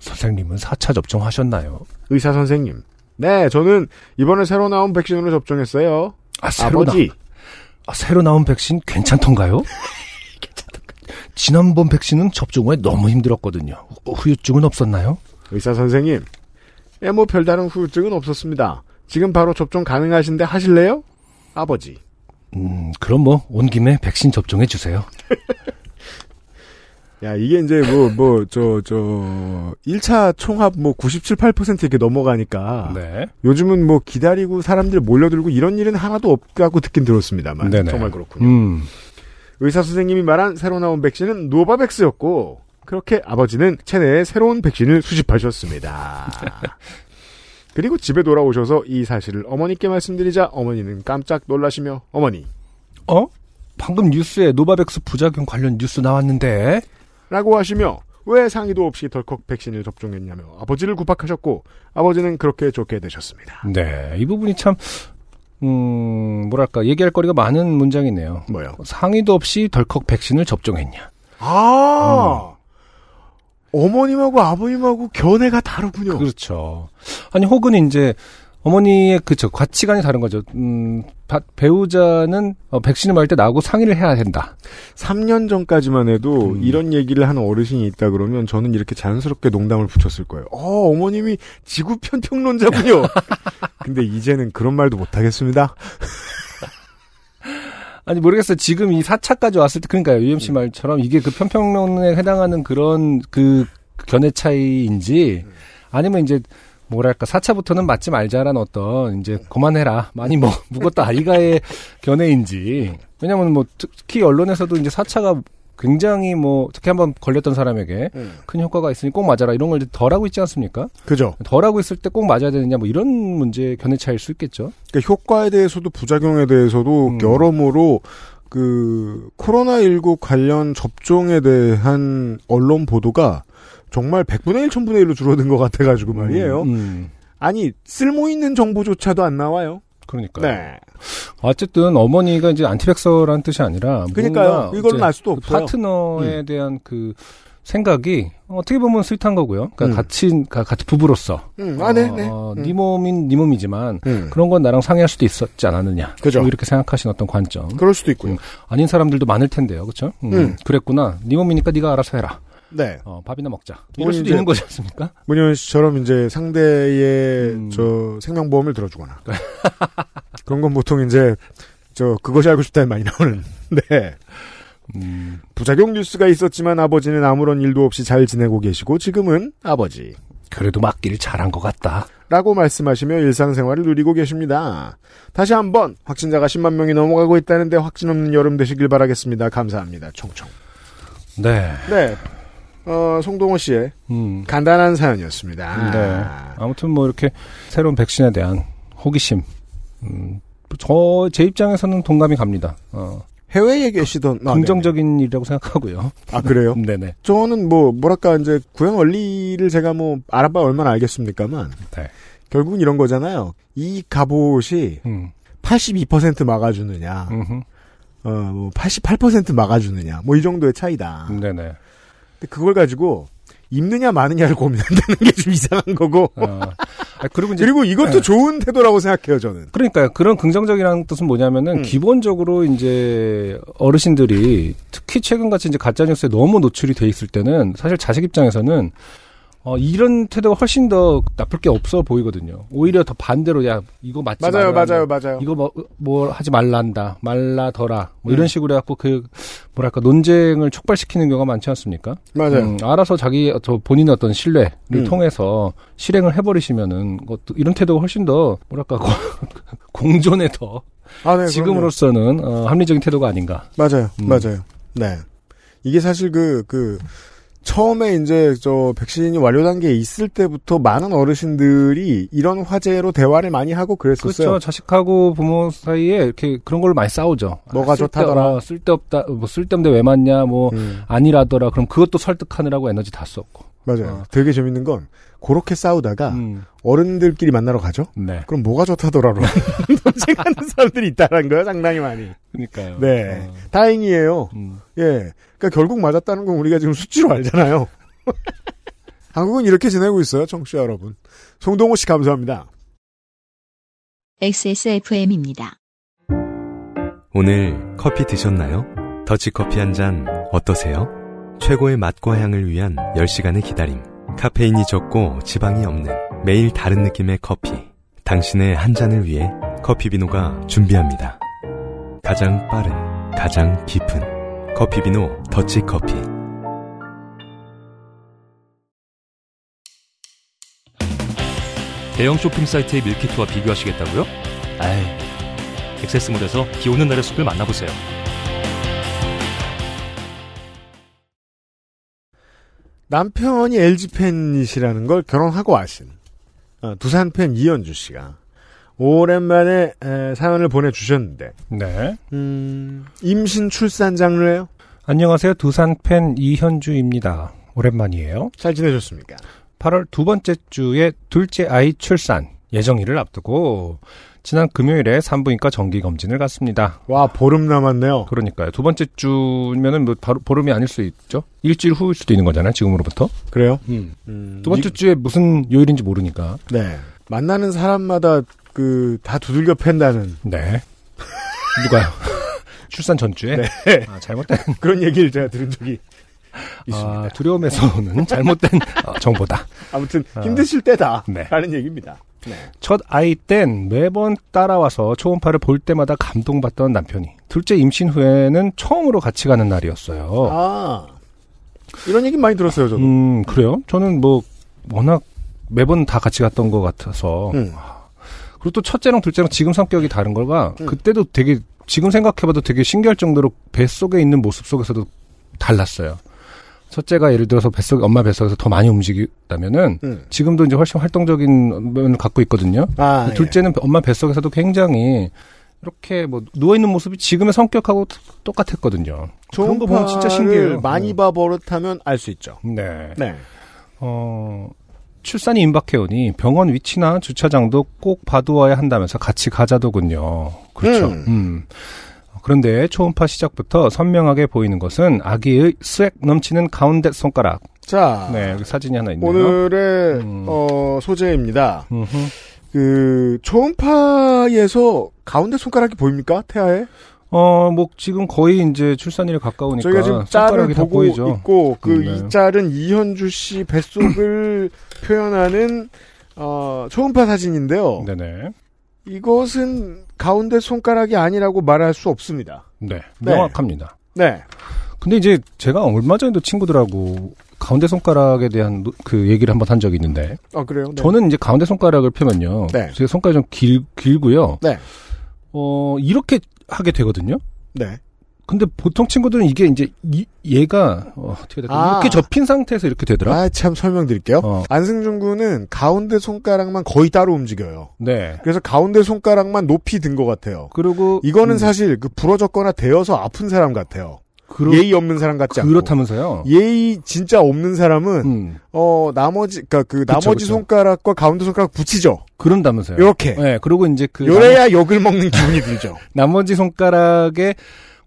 선생님은 4차 접종하셨나요? 의사 선생님. 네, 저는 이번에 새로 나온 백신으로 접종했어요. 아, 새로, 나, 아버지, 아, 새로 나온 백신 괜찮던가요? 지난번 백신은 접종 후에 너무 힘들었거든요. 후- 후유증은 없었나요? 의사 선생님. 예, 뭐 별다른 후유증은 없었습니다. 지금 바로 접종 가능하신데 하실래요? 아버지. 음, 그럼 뭐 온 김에 백신 접종해 주세요. 야, 이게 이제 뭐, 뭐, 저, 저, 1차 총합 뭐 97, 8% 이렇게 넘어가니까. 네. 요즘은 뭐 기다리고 사람들 몰려들고 이런 일은 하나도 없다고 듣긴 들었습니다만. 네네. 정말 그렇군요. 음, 의사 선생님이 말한 새로 나온 백신은 노바백스였고, 그렇게 아버지는 체내에 새로운 백신을 수집하셨습니다. 그리고 집에 돌아오셔서 이 사실을 어머니께 말씀드리자 어머니는 깜짝 놀라시며 어머니 어? 방금 뉴스에 노바백스 부작용 관련 뉴스 나왔는데 라고 하시며 왜 상의도 없이 덜컥 백신을 접종했냐며 아버지를 구박하셨고 아버지는 그렇게 좋게 되셨습니다. 네, 이 부분이 참, 음, 뭐랄까, 얘기할 거리가 많은 문장이네요. 뭐요? 상의도 없이 덜컥 백신을 접종했냐. 아 어머님하고 아버님하고 견해가 다르군요. 그렇죠. 아니, 혹은 이제, 어머니의 그저 가치관이 다른 거죠. 음, 바- 배우자는 어, 백신을 맞을 때 나하고 상의를 해야 된다. 3년 전까지만 해도 음. 이런 얘기를 하는 어르신이 있다 그러면 저는 이렇게 자연스럽게 농담을 붙였을 거예요. 어, 어머님이 지구 편 평론자군요. 근데 이제는 그런 말도 못 하겠습니다. 아니 모르겠어요. 지금 이 4차까지 왔을 때 그러니까요. UMC 말처럼 이게 그 편평론에 해당하는 그런 그 견해 차이인지 아니면 이제 뭐랄까 4차부터는 맞지 말자라는 어떤 이제 그만해라 많이 뭐 묵었다 아이가의 견해인지 왜냐면 뭐 특히 언론에서도 이제 4차가 굉장히 뭐 특히 한번 걸렸던 사람에게 음. 큰 효과가 있으니 꼭 맞아라 이런 걸 덜 하고 있지 않습니까? 그죠. 덜 하고 있을 때 꼭 맞아야 되느냐 뭐 이런 문제 견해 차일 수 있겠죠. 그러니까 효과에 대해서도 부작용에 대해서도 음. 여러모로 그 코로나 19 관련 접종에 대한 언론 보도가 정말 100분의 1, 1000분의 1로 줄어든 것 같아가지고 말이에요. 음, 음. 아니 쓸모 있는 정보조차도 안 나와요. 그러니까. 네. 어쨌든 어머니가 이제 anti-vaxxer라는 뜻이 아니라 그러니까요. 이제 알 수도 그 없어요. 파트너에 대한 그 생각이 어떻게 보면 sweet한 거고요. 그러니까 음. 같이 가- 같이 부부로서 음, 아, 네, 네. 어, 음. 네 몸인 네 몸이지만 음. 그런 건 나랑 상의할 수도 있었지 않았느냐. 그죠. 뭐 이렇게 생각하신 어떤 관점. 그럴 수도 있고요. 음. 아닌 사람들도 많을 텐데요, 그렇죠? 음. 그랬구나. 네 몸이니까 네가 알아서 해라. 네. 어, 밥이나 먹자. 이럴 수도 있는 거지 않습니까? 문현 씨처럼 이제 상대의 음. 저 생명보험을 들어주거나 그런 건 보통 이제 저 그것이 알고 싶다에 많이 나오는. 네. 음, 부작용 뉴스가 있었지만 아버지는 아무런 일도 없이 잘 지내고 계시고 지금은 아버지. 그래도 맞기를 잘한 것 같다. 라고 말씀하시며 일상생활을 누리고 계십니다. 다시 한번 확진자가 10만 명이 넘어가고 있다는데 확진 없는 여름 되시길 바라겠습니다. 감사합니다. 총총. 네. 네. 어, 송동호 씨의 음. 간단한 사연이었습니다. 네. 아무튼 뭐 이렇게 새로운 백신에 대한 호기심. 음, 저, 제 입장에서는 동감이 갑니다. 어, 해외에 계시던 아, 긍정적인 일이라고 생각하고요. 네네. 아 그래요? 네네. 저는 뭐 뭐랄까 이제 구형 원리를 제가 뭐 알아봐 얼마나 알겠습니까만 네. 결국은 이런 거잖아요. 이 갑옷이 음, 82% 막아주느냐, 음흠. 어뭐 88% 막아주느냐, 뭐 이 정도의 차이다. 네네. 근데 그걸 가지고 입느냐 마느냐를 고민한다는 게 좀 이상한 거고. 어, 아, 그리고 이제 그리고 이것도 좋은 태도라고 생각해요, 저는. 그러니까요. 그런 긍정적이라는 뜻은 뭐냐면은 음. 기본적으로 이제 어르신들이 특히 최근같이 이제 가짜 뉴스에 너무 노출이 돼 있을 때는 사실 자식 입장에서는 어 이런 태도가 훨씬 더 나쁠 게 없어 보이거든요. 오히려 더 반대로 야 이거 맞지 맞아요, 말라. 맞아요, 맞아요. 이거 뭐, 뭐 하지 말란다. 말라더라. 뭐 음. 이런 식으로 해갖고 그 뭐랄까 논쟁을 촉발시키는 경우가 많지 않습니까? 맞아요. 음, 알아서 자기 저 본인의 어떤 신뢰를 음. 통해서 실행을 해버리시면은 그것도 이런 태도가 훨씬 더 뭐랄까 고- 공존에 더 아, 네, 지금으로서는 어, 합리적인 태도가 아닌가. 맞아요, 음. 맞아요. 네. 이게 사실 그, 그, 처음에 이제 저 백신이 완료 단계에 있을 때부터 많은 어르신들이 이런 화제로 대화를 많이 하고 그랬었어요. 그렇죠. 자식하고 부모 사이에 이렇게 그런 걸로 많이 싸우죠. 뭐가 쓸데- 좋다더라. 어, 쓸데없다. 뭐 쓸데없는데 왜 맞냐. 뭐 음, 아니라더라. 그럼 그것도 설득하느라고 에너지 다 썼고. 맞아요. 어. 되게 재밌는 건 그렇게 싸우다가 음, 어른들끼리 만나러 가죠. 네. 그럼 뭐가 좋다더라로 논쟁하는 사람들이 있다는 거예요. 상당히 많이. 그러니까요. 네. 어, 다행이에요. 음. 예. 그러니까 결국 맞았다는 건 우리가 지금 수치로 알잖아요. 한국은 이렇게 지내고 있어요, 청취자 여러분. 송동호 씨 감사합니다. XSFM입니다. 오늘 커피 드셨나요? 더치커피 한 잔 어떠세요? 최고의 맛과 향을 위한 10시간의 기다림. 카페인이 적고 지방이 없는 매일 다른 느낌의 커피. 당신의 한 잔을 위해 커피비노가 준비합니다. 가장 빠른, 가장 깊은 커피비노 더치커피. 대형 쇼핑 사이트의 밀키트와 비교하시겠다고요? 아이, 액세스몰에서 비 오는 날의 숲을 만나보세요. 남편이 LG 팬이시라는 걸 결혼하고 아신 어, 두산 팬 이현주 씨가 오랜만에 에, 사연을 보내주셨는데 네. 음, 임신 출산 장르예요? 안녕하세요. 두산 팬 이현주입니다. 오랜만이에요. 잘 지내셨습니까? 8월 두 번째 주에 둘째 아이 출산 예정일을 앞두고 지난 금요일에 산부인과 정기 검진을 갔습니다. 와 보름 남았네요. 그러니까요. 두 번째 주면은 뭐 바로 보름이 아닐 수 있죠. 일주일 후일 수도 있는 거잖아요. 지금으로부터. 그래요? 음. 두 번째 주에 무슨 요일인지 모르니까. 네 만나는 사람마다 그 다 두들겨 팬다는 네. 누가요? 출산 전주에 네. 아, 잘못된 그런 얘기를 제가 들은 적이 있습니다. 아, 두려움에서 오는 잘못된 어, 정보다. 아무튼 아. 힘드실 때다 네. 라는 얘기입니다. 네. 첫 아이 땐 매번 따라와서 초음파를 볼 때마다 감동받던 남편이 둘째 임신 후에는 처음으로 같이 가는 날이었어요. 아 이런 얘기 많이 들었어요 저도. 음 그래요? 저는 뭐 워낙 매번 다 같이 갔던 것 같아서 음. 그리고 또 첫째랑 둘째랑 지금 성격이 다른 걸가 음. 그때도 되게 지금 생각해봐도 되게 신기할 정도로 뱃 속에 있는 모습 속에서도 달랐어요. 첫째가 예를 들어서 뱃속 엄마 뱃속에서 더 많이 움직였다면은 음. 지금도 이제 훨씬 활동적인 면을 갖고 있거든요. 아, 예. 둘째는 엄마 뱃속에서도 굉장히 이렇게 뭐 누워 있는 모습이 지금의 성격하고 똑같았거든요. 그런 거 보면 진짜 신기해요. 많이 봐 버릇하면 알 수 있죠. 네. 네. 어, 출산이 임박해오니 병원 위치나 주차장도 꼭 봐두어야 한다면서 같이 가자더군요. 그렇죠. 음. 음. 그런데 초음파 시작부터 선명하게 보이는 것은 아기의 스웩 넘치는 가운데 손가락. 자, 네, 여기 사진이 하나 있네요. 오늘의 음. 어, 소재입니다. 음흠. 그 초음파에서 가운데 손가락이 보입니까? 태아에? 어, 뭐 지금 거의 이제 출산일에 가까우니까 저희가 지금 짤을 손가락이 다 보고 보이죠. 있고 그 음, 네. 이 짤은 이현주 씨 뱃속을 표현하는 어, 초음파 사진인데요. 네네. 이것은 가운데 손가락이 아니라고 말할 수 없습니다. 네, 네. 명확합니다. 네. 근데 이제 제가 얼마 전에도 친구들하고 가운데 손가락에 대한 노- 그 얘기를 한번 한 적이 있는데 아 그래요? 네. 저는 이제 가운데 손가락을 펴면요. 네. 제 손가락이 좀 길, 길고요. 네. 어, 이렇게 하게 되거든요. 네. 근데 보통 친구들은 이게 이제 이, 얘가 어, 어떻게 될까? 아. 이렇게 접힌 상태에서 이렇게 되더라. 아 참 설명드릴게요. 어. 안승준 군은 가운데 손가락만 거의 따로 움직여요. 네. 그래서 가운데 손가락만 높이 든 것 같아요. 그리고 이거는 음, 사실 그 부러졌거나 되어서 아픈 사람 같아요. 그렇, 예의 없는 사람 같지 않고. 그렇다면서요. 예의 진짜 없는 사람은 음, 어 나머지 그러니까 그 그쵸, 나머지 그쵸. 손가락과 가운데 손가락 붙이죠. 그런다면서요. 이렇게. 네. 그리고 이제 그 요래야 욕을 먹는 기분이 들죠. 나머지 손가락에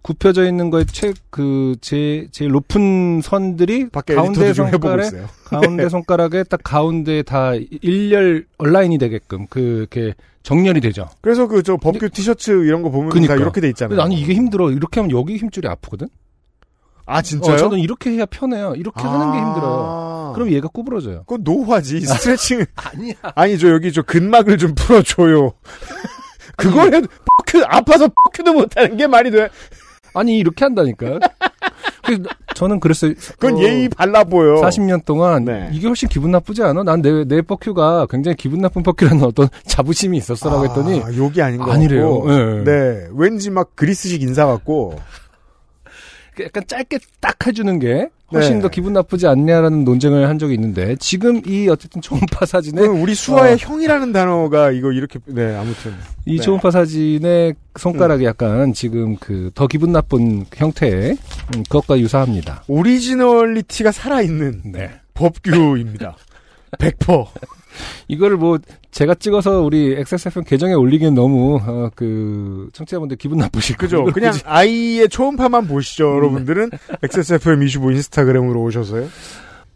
굽혀져 있는 거에 최그제 제일 높은 선들이 밖에 가운데 손가락에. 가운데 손가락에 딱 가운데 다 일렬 얼라인이 되게끔 그렇게 정렬이 되죠. 그래서 그 저 법규 티셔츠 이런 거 보면 그니까. 다 이렇게 돼 있잖아요. 나는 이게 힘들어. 이렇게 하면 여기 힘줄이 아프거든. 아 진짜요? 어, 저는 이렇게 해야 편해요. 이렇게 하는 게 힘들어요. 그럼 얘가 구부러져요. 그건 노화지 스트레칭. 아니야. 아니 저 여기 저 근막을 좀 풀어줘요. 그걸 해도 아파서 포크도 못하는 게 말이 돼. 아니 이렇게 한다니까. 그래서 저는 그랬어요. 그건 어, 예의 발라 보여. 40년 동안 네. 이게 훨씬 기분 나쁘지 않아? 난 내 내 퍼큐가 굉장히 기분 나쁜 퍼큐라는 어떤 자부심이 있었어라고 했더니 아, 욕이 아닌 거 아니래요. 예. 네, 왠지 막 그리스식 인사 같고. 약간 짧게 딱 해주는 게 훨씬 네. 더 기분 나쁘지 않냐라는 논쟁을 한 적이 있는데 지금 이 어쨌든 초음파 사진에 우리 수아의 어. 형이라는 단어가 이거 이렇게 네 아무튼 이 네. 초음파 사진의 손가락이 약간 지금 그 더 기분 나쁜 형태의 음, 그것과 유사합니다. originality가 살아있는 네. 법규입니다. 100%. 이거를 뭐 제가 찍어서 우리 XSFM 계정에 올리기엔 너무 어, 그 청취자분들 기분 나쁘실? 거죠. 그냥 아이의 초음파만 보시죠, 음. 여러분들은. XSFM25 인스타그램으로 오셔서요.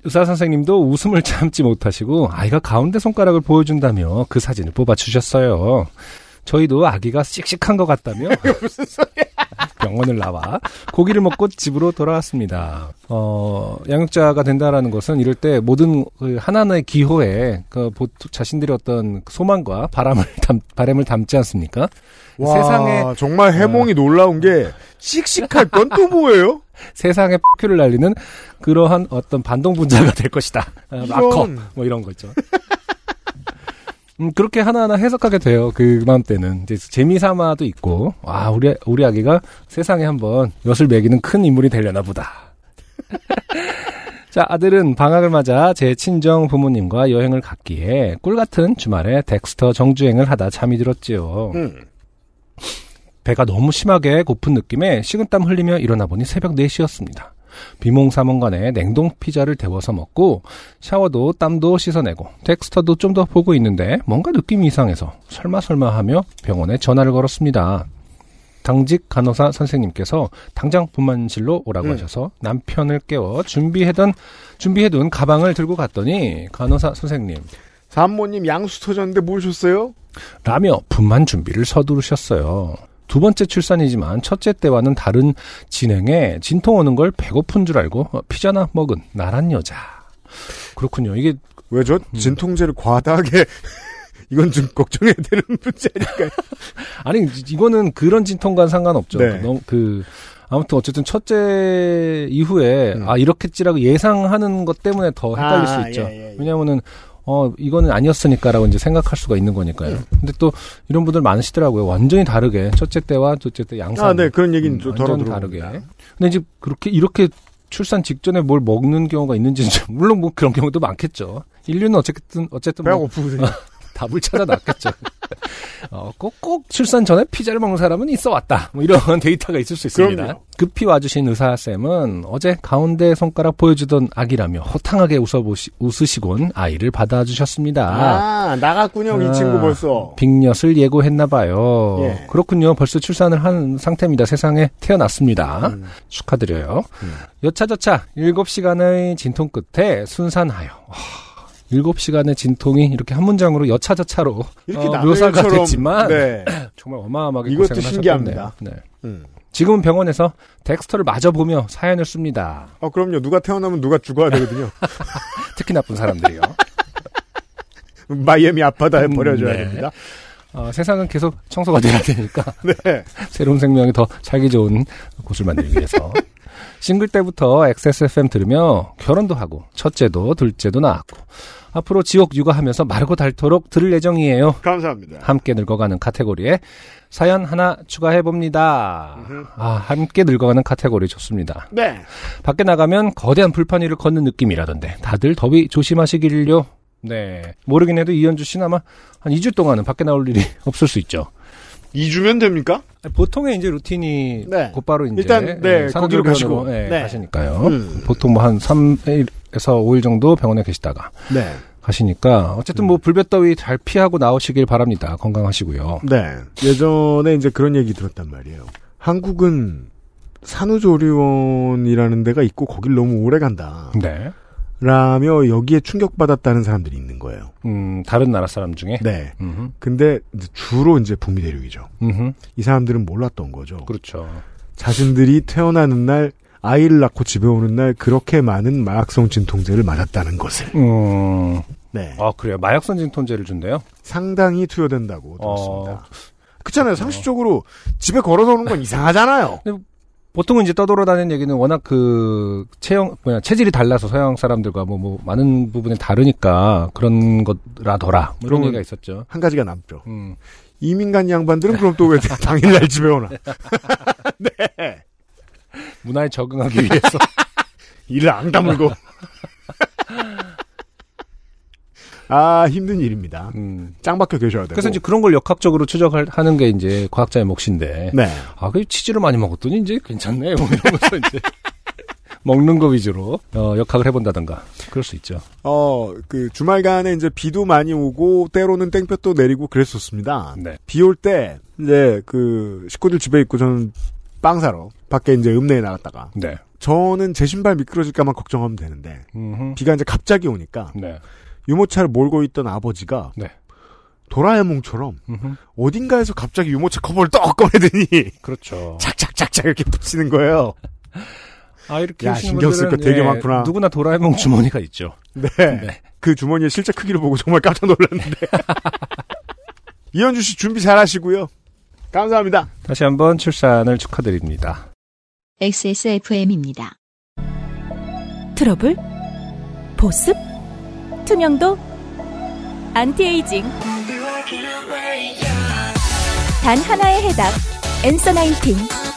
의사 선생님도 웃음을 참지 못하시고 아이가 가운데 손가락을 보여준다며 그 사진을 뽑아 주셨어요. 저희도 아기가 씩씩한 것 같다며 무슨 소리야? 병원을 나와 고기를 먹고 집으로 돌아왔습니다. 어, 양육자가 된다라는 것은 이럴 때 모든 그 하나하나의 기호에 그 보- 자신들의 어떤 소망과 바람을 담, 바람을 담지 않습니까? 와, 세상에 정말 해몽이 놀라운 게 씩씩할 건 또 뭐예요? 세상에 큐를 날리는 그러한 어떤 반동 분자가 될 것이다. 어, 마커 이건- 뭐 이런 거 있죠. 음, 그렇게 하나하나 해석하게 돼요. 그 마음때는 이제 재미삼아도 있고, 아 우리 우리 아기가 세상에 한번 엿을 매기는 큰 인물이 되려나 보다. 자, 아들은 방학을 맞아 제 친정 부모님과 여행을 갔기에 꿀 같은 주말에 덱스터 정주행을 하다 잠이 들었지요. 음. 배가 너무 심하게 고픈 느낌에 식은땀 흘리며 일어나 보니 새벽 4시였습니다. 비몽사몽간에 냉동 피자를 데워서 먹고 샤워도 땀도 씻어내고 텍스터도 좀 더 보고 있는데 뭔가 느낌이 이상해서 설마 설마 하며 병원에 전화를 걸었습니다. 당직 간호사 선생님께서 당장 분만실로 오라고 음. 하셔서 남편을 깨워 준비해둔 준비해둔 가방을 들고 갔더니 간호사 선생님 사모님 양수 터졌는데 뭘 줬어요? 라며 분만 준비를 서두르셨어요. 두 번째 출산이지만 첫째 때와는 다른 진행에 진통 오는 걸 배고픈 줄 알고 어, 피자나 먹은 나란 여자. 그렇군요. 이게 왜죠? 음. 진통제를 과다하게 이건 좀 걱정해야 되는 문제 아닐까요? 아니 이거는 그런 진통과는 상관없죠. 네. 그, 너무 그 아무튼 어쨌든 첫째 이후에 음. 아 이렇겠지라고 예상하는 것 때문에 더 헷갈릴 아, 수 있죠. 예, 예, 예. 왜냐하면은 어, 이거는 아니었으니까라고 이제 생각할 수가 있는 거니까요. 근데 또 이런 분들 많으시더라고요. 완전히 다르게. 첫째 때와 둘째 때 양상. 아, 네, 그런 얘기는 음, 완전. 다르게. 근데 이제 그렇게 이렇게 출산 직전에 뭘 먹는 경우가 있는지는 좀- 물론 뭐 그런 경우도 많겠죠. 인류는 어쨌든 어쨌든 배가 뭐 고프거든요. 답을 찾아놨겠죠. 어, 꼭, 꼭 출산 전에 피자를 먹는 사람은 있어 왔다. 뭐 이런 데이터가 있을 수 있습니다. 그럼요. 급히 와주신 의사쌤은 어제 가운데 손가락 보여주던 아기라며 호탕하게 웃어보시, 웃으시곤 아이를 받아주셨습니다. 아, 나갔군요, 이 아, 친구 벌써. 빅엿을 예고했나봐요. 예. 그렇군요. 벌써 출산을 한 상태입니다. 세상에 태어났습니다. 음. 축하드려요. 여차저차 7시간의 진통 끝에 순산하여. 와, 7시간의 진통이 이렇게 한 문장으로 여차저차로 이렇게 어, 묘사가 됐지만 네. 정말 어마어마하게 이것도 고생을 신기합니다. 네. 음. 지금은 병원에서 덱스터를 마저 보며 사연을 씁니다. 어, 그럼요. 누가 태어나면 누가 죽어야 되거든요. 특히 나쁜 사람들이요. 마이애미 앞바다에 음, 버려줘야 네. 됩니다. 어, 세상은 계속 청소가 돼야 되니까 네. 새로운 생명이 더 살기 좋은 곳을 만들기 위해서. 싱글 때부터 XSFM 들으며 결혼도 하고 첫째도 둘째도 낳았고 앞으로 지옥 육아하면서 마르고 닳도록 들을 예정이에요. 감사합니다. 함께 늙어가는 카테고리에 사연 하나 추가해 봅니다. 아, 함께 늙어가는 카테고리 좋습니다. 네. 밖에 나가면 거대한 불판 위를 걷는 느낌이라던데 다들 더위 조심하시길요. 네. 모르긴 해도 이현주 씨는 아마 한 2주 동안은 밖에 나올 일이 없을 수 있죠. 2주면 됩니까? 보통의 이제 루틴이 네. 곧바로 이제 일단, 네, 예, 거기로 가시고. 예, 네. 가시니까요. 음. 보통 뭐 한 3일에서 5일 정도 병원에 계시다가 네. 가시니까 어쨌든 뭐 불볕 더위 잘 피하고 나오시길 바랍니다. 건강하시고요. 네. 예전에 이제 그런 얘기 들었단 말이에요. 한국은 산후조리원이라는 데가 있고 거길 너무 오래 간다. 네. 라며 여기에 충격받았다는 사람들이 있는 거예요. 음, 다른 나라 사람 중에. 네. 음흠. 근데 이제 주로 이제 북미 대륙이죠. 음흠. 이 사람들은 몰랐던 거죠. 그렇죠. 자신들이 태어나는 날 아이를 낳고 집에 오는 날 그렇게 많은 마약성 진통제를 맞았다는 것을. 음. 네. 아, 그래요. 마약성 진통제를 준대요? 상당히 투여된다고 들었습니다. 어. 그렇잖아요. 상식적으로 집에 걸어서 오는 건 이상하잖아요. 보통은 이제 떠돌아다니는 얘기는 워낙 그 체형 뭐냐 체질이 달라서 서양 사람들과 뭐, 뭐 많은 부분에 다르니까 그런 거라더라 뭐 이런 그러면- 얘기가 있었죠. 한 가지가 남죠. 음. 이민간 양반들은 그럼 또 왜 당일날 집에 오나? 문화에 적응하기 위해서 일을 안 다물고. 아, 힘든 일입니다. 음. 짱 박혀 계셔야 되고. 그래서 이제 그런 걸 역학적으로 추적하는 게 이제 과학자의 몫인데 네. 아, 그 치즈를 많이 먹었더니 이제 괜찮네 뭐 이러면서 이제 먹는 거 위주로 어, 역학을 해본다든가 그럴 수 있죠. 어, 그 주말간에 이제 비도 많이 오고 때로는 땡볕도 내리고 그랬었습니다. 네. 비 올 때 이제 그 식구들 집에 있고 저는 빵 사러 밖에 이제 읍내에 나갔다가 네. 저는 제 신발 미끄러질까만 걱정하면 되는데 음흠. 비가 이제 갑자기 오니까 네. 유모차를 몰고 있던 아버지가 네. 도라에몽처럼 음흠. 어딘가에서 갑자기 유모차 커버를 떡 꺼내더니 그렇죠. 착착착착 이렇게 붙이는 거예요. 아 이렇게 야, 신경 쓸 거 되게 예, 많구나. 누구나 도라에몽 주머니가 있죠. 네. 네. 그 주머니의 실제 크기를 보고 정말 깜짝 놀랐는데. 이현주 씨 준비 잘 하시고요. 감사합니다. 다시 한번 출산을 축하드립니다. XSFM입니다. 트러블? 보습? 투명도? 안티에이징? 단 하나의 해답. Answer Nineteen.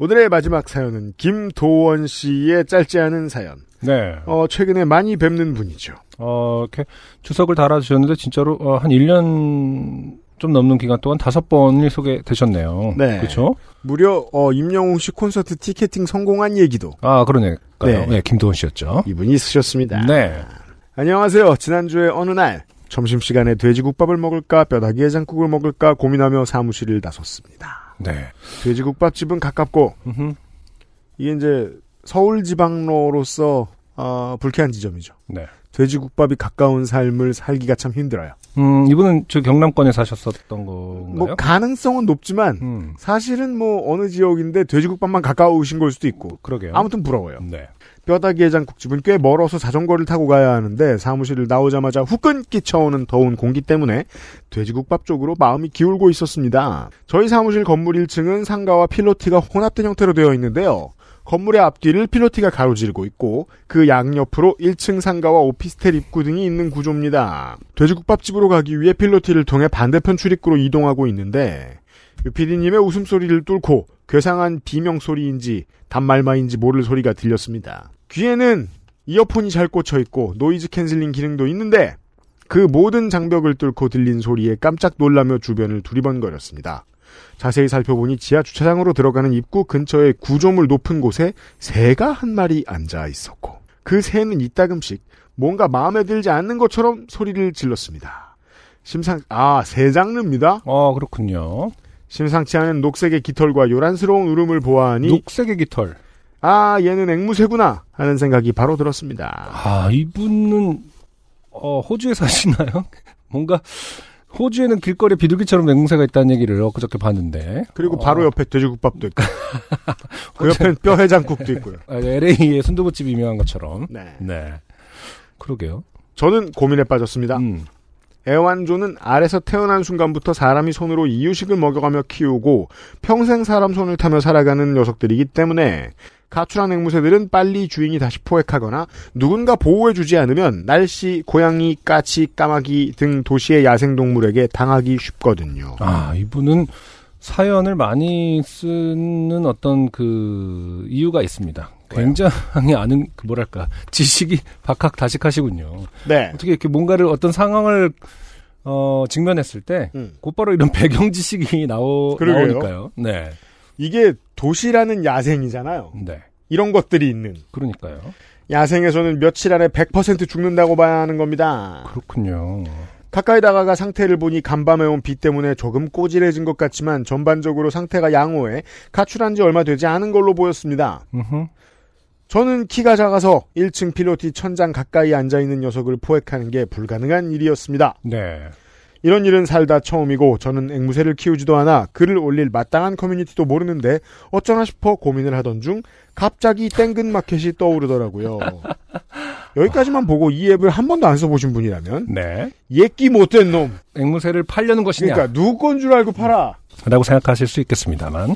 오늘의 마지막 사연은 김도원 씨의 짧지 않은 사연. 네. 어, 최근에 많이 뵙는 분이죠. 어, 이렇게 주석을 달아주셨는데 진짜로 어, 한 1년 좀 넘는 기간 동안 다섯 번이 소개되셨네요. 네. 그렇죠? 무려 어, 임영웅 씨 콘서트 티켓팅 성공한 얘기도 아, 그러네요. 네. 네. 김도원 씨였죠. 이분이 쓰셨습니다. 네. 안녕하세요. 지난주에 어느 날 점심시간에 돼지국밥을 먹을까 뼈다귀 해장국을 먹을까 고민하며 사무실을 나섰습니다. 네. 돼지국밥집은 가깝고. 이게 이제 서울 지방로로서 어, 불쾌한 지점이죠. 네. 돼지국밥이 가까운 삶을 살기가 참 힘들어요. 음, 이분은 저 경남권에 사셨었던 건가요? 뭐 가능성은 높지만 음, 사실은 뭐 어느 지역인데 돼지국밥만 가까우신 걸 수도 있고 그러게요. 아무튼 부러워요. 네. 뼈다귀 해장국집은 꽤 멀어서 자전거를 타고 가야 하는데 사무실을 나오자마자 후끈 끼쳐오는 더운 공기 때문에 돼지국밥 쪽으로 마음이 기울고 있었습니다. 저희 사무실 건물 1층은 상가와 필로티가 혼합된 형태로 되어 있는데요. 건물의 앞뒤를 필로티가 가로지르고 있고 그 양옆으로 1층 상가와 오피스텔 입구 등이 있는 구조입니다. 돼지국밥집으로 가기 위해 필로티를 통해 반대편 출입구로 이동하고 있는데 유피디님의 웃음소리를 뚫고 괴상한 비명소리인지 단말마인지 모를 소리가 들렸습니다. 귀에는 이어폰이 잘 꽂혀 있고 noise canceling 기능도 있는데 그 모든 장벽을 뚫고 들린 소리에 깜짝 놀라며 주변을 두리번거렸습니다. 자세히 살펴보니 지하 주차장으로 들어가는 입구 근처에 구조물 높은 곳에 새가 한 마리 앉아 있었고 그 새는 이따금씩 뭔가 마음에 들지 않는 것처럼 소리를 질렀습니다. 심상 아 새 장르입니다. 어, 그렇군요. 심상치 않은 녹색의 깃털과 요란스러운 울음을 보아하니 녹색의 깃털. 아 얘는 앵무새구나 하는 생각이 바로 들었습니다. 아, 이분은, 어, 호주에 사시나요? 뭔가, 호주에는 길거리에 비둘기처럼 맹무새가 있다는 얘기를 엊그저께 봤는데. 그리고 어, 바로 옆에 돼지국밥도 있고 그 옆엔 뼈 해장국도 있고요. 아, LA의 순두부집이 유명한 것처럼. 네. 네. 그러게요. 저는 고민에 빠졌습니다. 음. 애완조는 알에서 태어난 순간부터 사람이 손으로 이유식을 먹여가며 키우고 평생 사람 손을 타며 살아가는 녀석들이기 때문에 가출한 앵무새들은 빨리 주인이 다시 포획하거나 누군가 보호해주지 않으면 날씨, 고양이, 까치, 까마귀 등 도시의 야생동물에게 당하기 쉽거든요. 아, 이분은 사연을 많이 쓰는 어떤 그 이유가 있습니다. 굉장히 아는 그 뭐랄까 지식이 박학다식하시군요. 네. 어떻게 이렇게 뭔가를 어떤 상황을 어 직면했을 때 음. 곧바로 이런 배경 지식이 나오 그러게요. 나오니까요. 네, 이게 도시라는 야생이잖아요. 네, 이런 것들이 있는. 그러니까요. 야생에서는 며칠 안에 100% 죽는다고 봐야 하는 겁니다. 그렇군요. 가까이 다가가 상태를 보니 간밤에 온 비 때문에 조금 꼬질해진 것 같지만 전반적으로 상태가 양호해 가출한 지 얼마 되지 않은 걸로 보였습니다. 음흠. 저는 키가 작아서 1층 필로티 천장 가까이 앉아있는 녀석을 포획하는 게 불가능한 일이었습니다. 네. 이런 일은 살다 처음이고 저는 앵무새를 키우지도 않아 글을 올릴 마땅한 커뮤니티도 모르는데 어쩌나 싶어 고민을 하던 중 갑자기 땡근 마켓이 떠오르더라고요. 여기까지만 보고 이 앱을 한 번도 안 써보신 분이라면 네. 예끼 못된 놈. 앵무새를 팔려는 것이냐? 그러니까 누구 건 줄 알고 팔아. 라고 생각하실 수 있겠습니다만.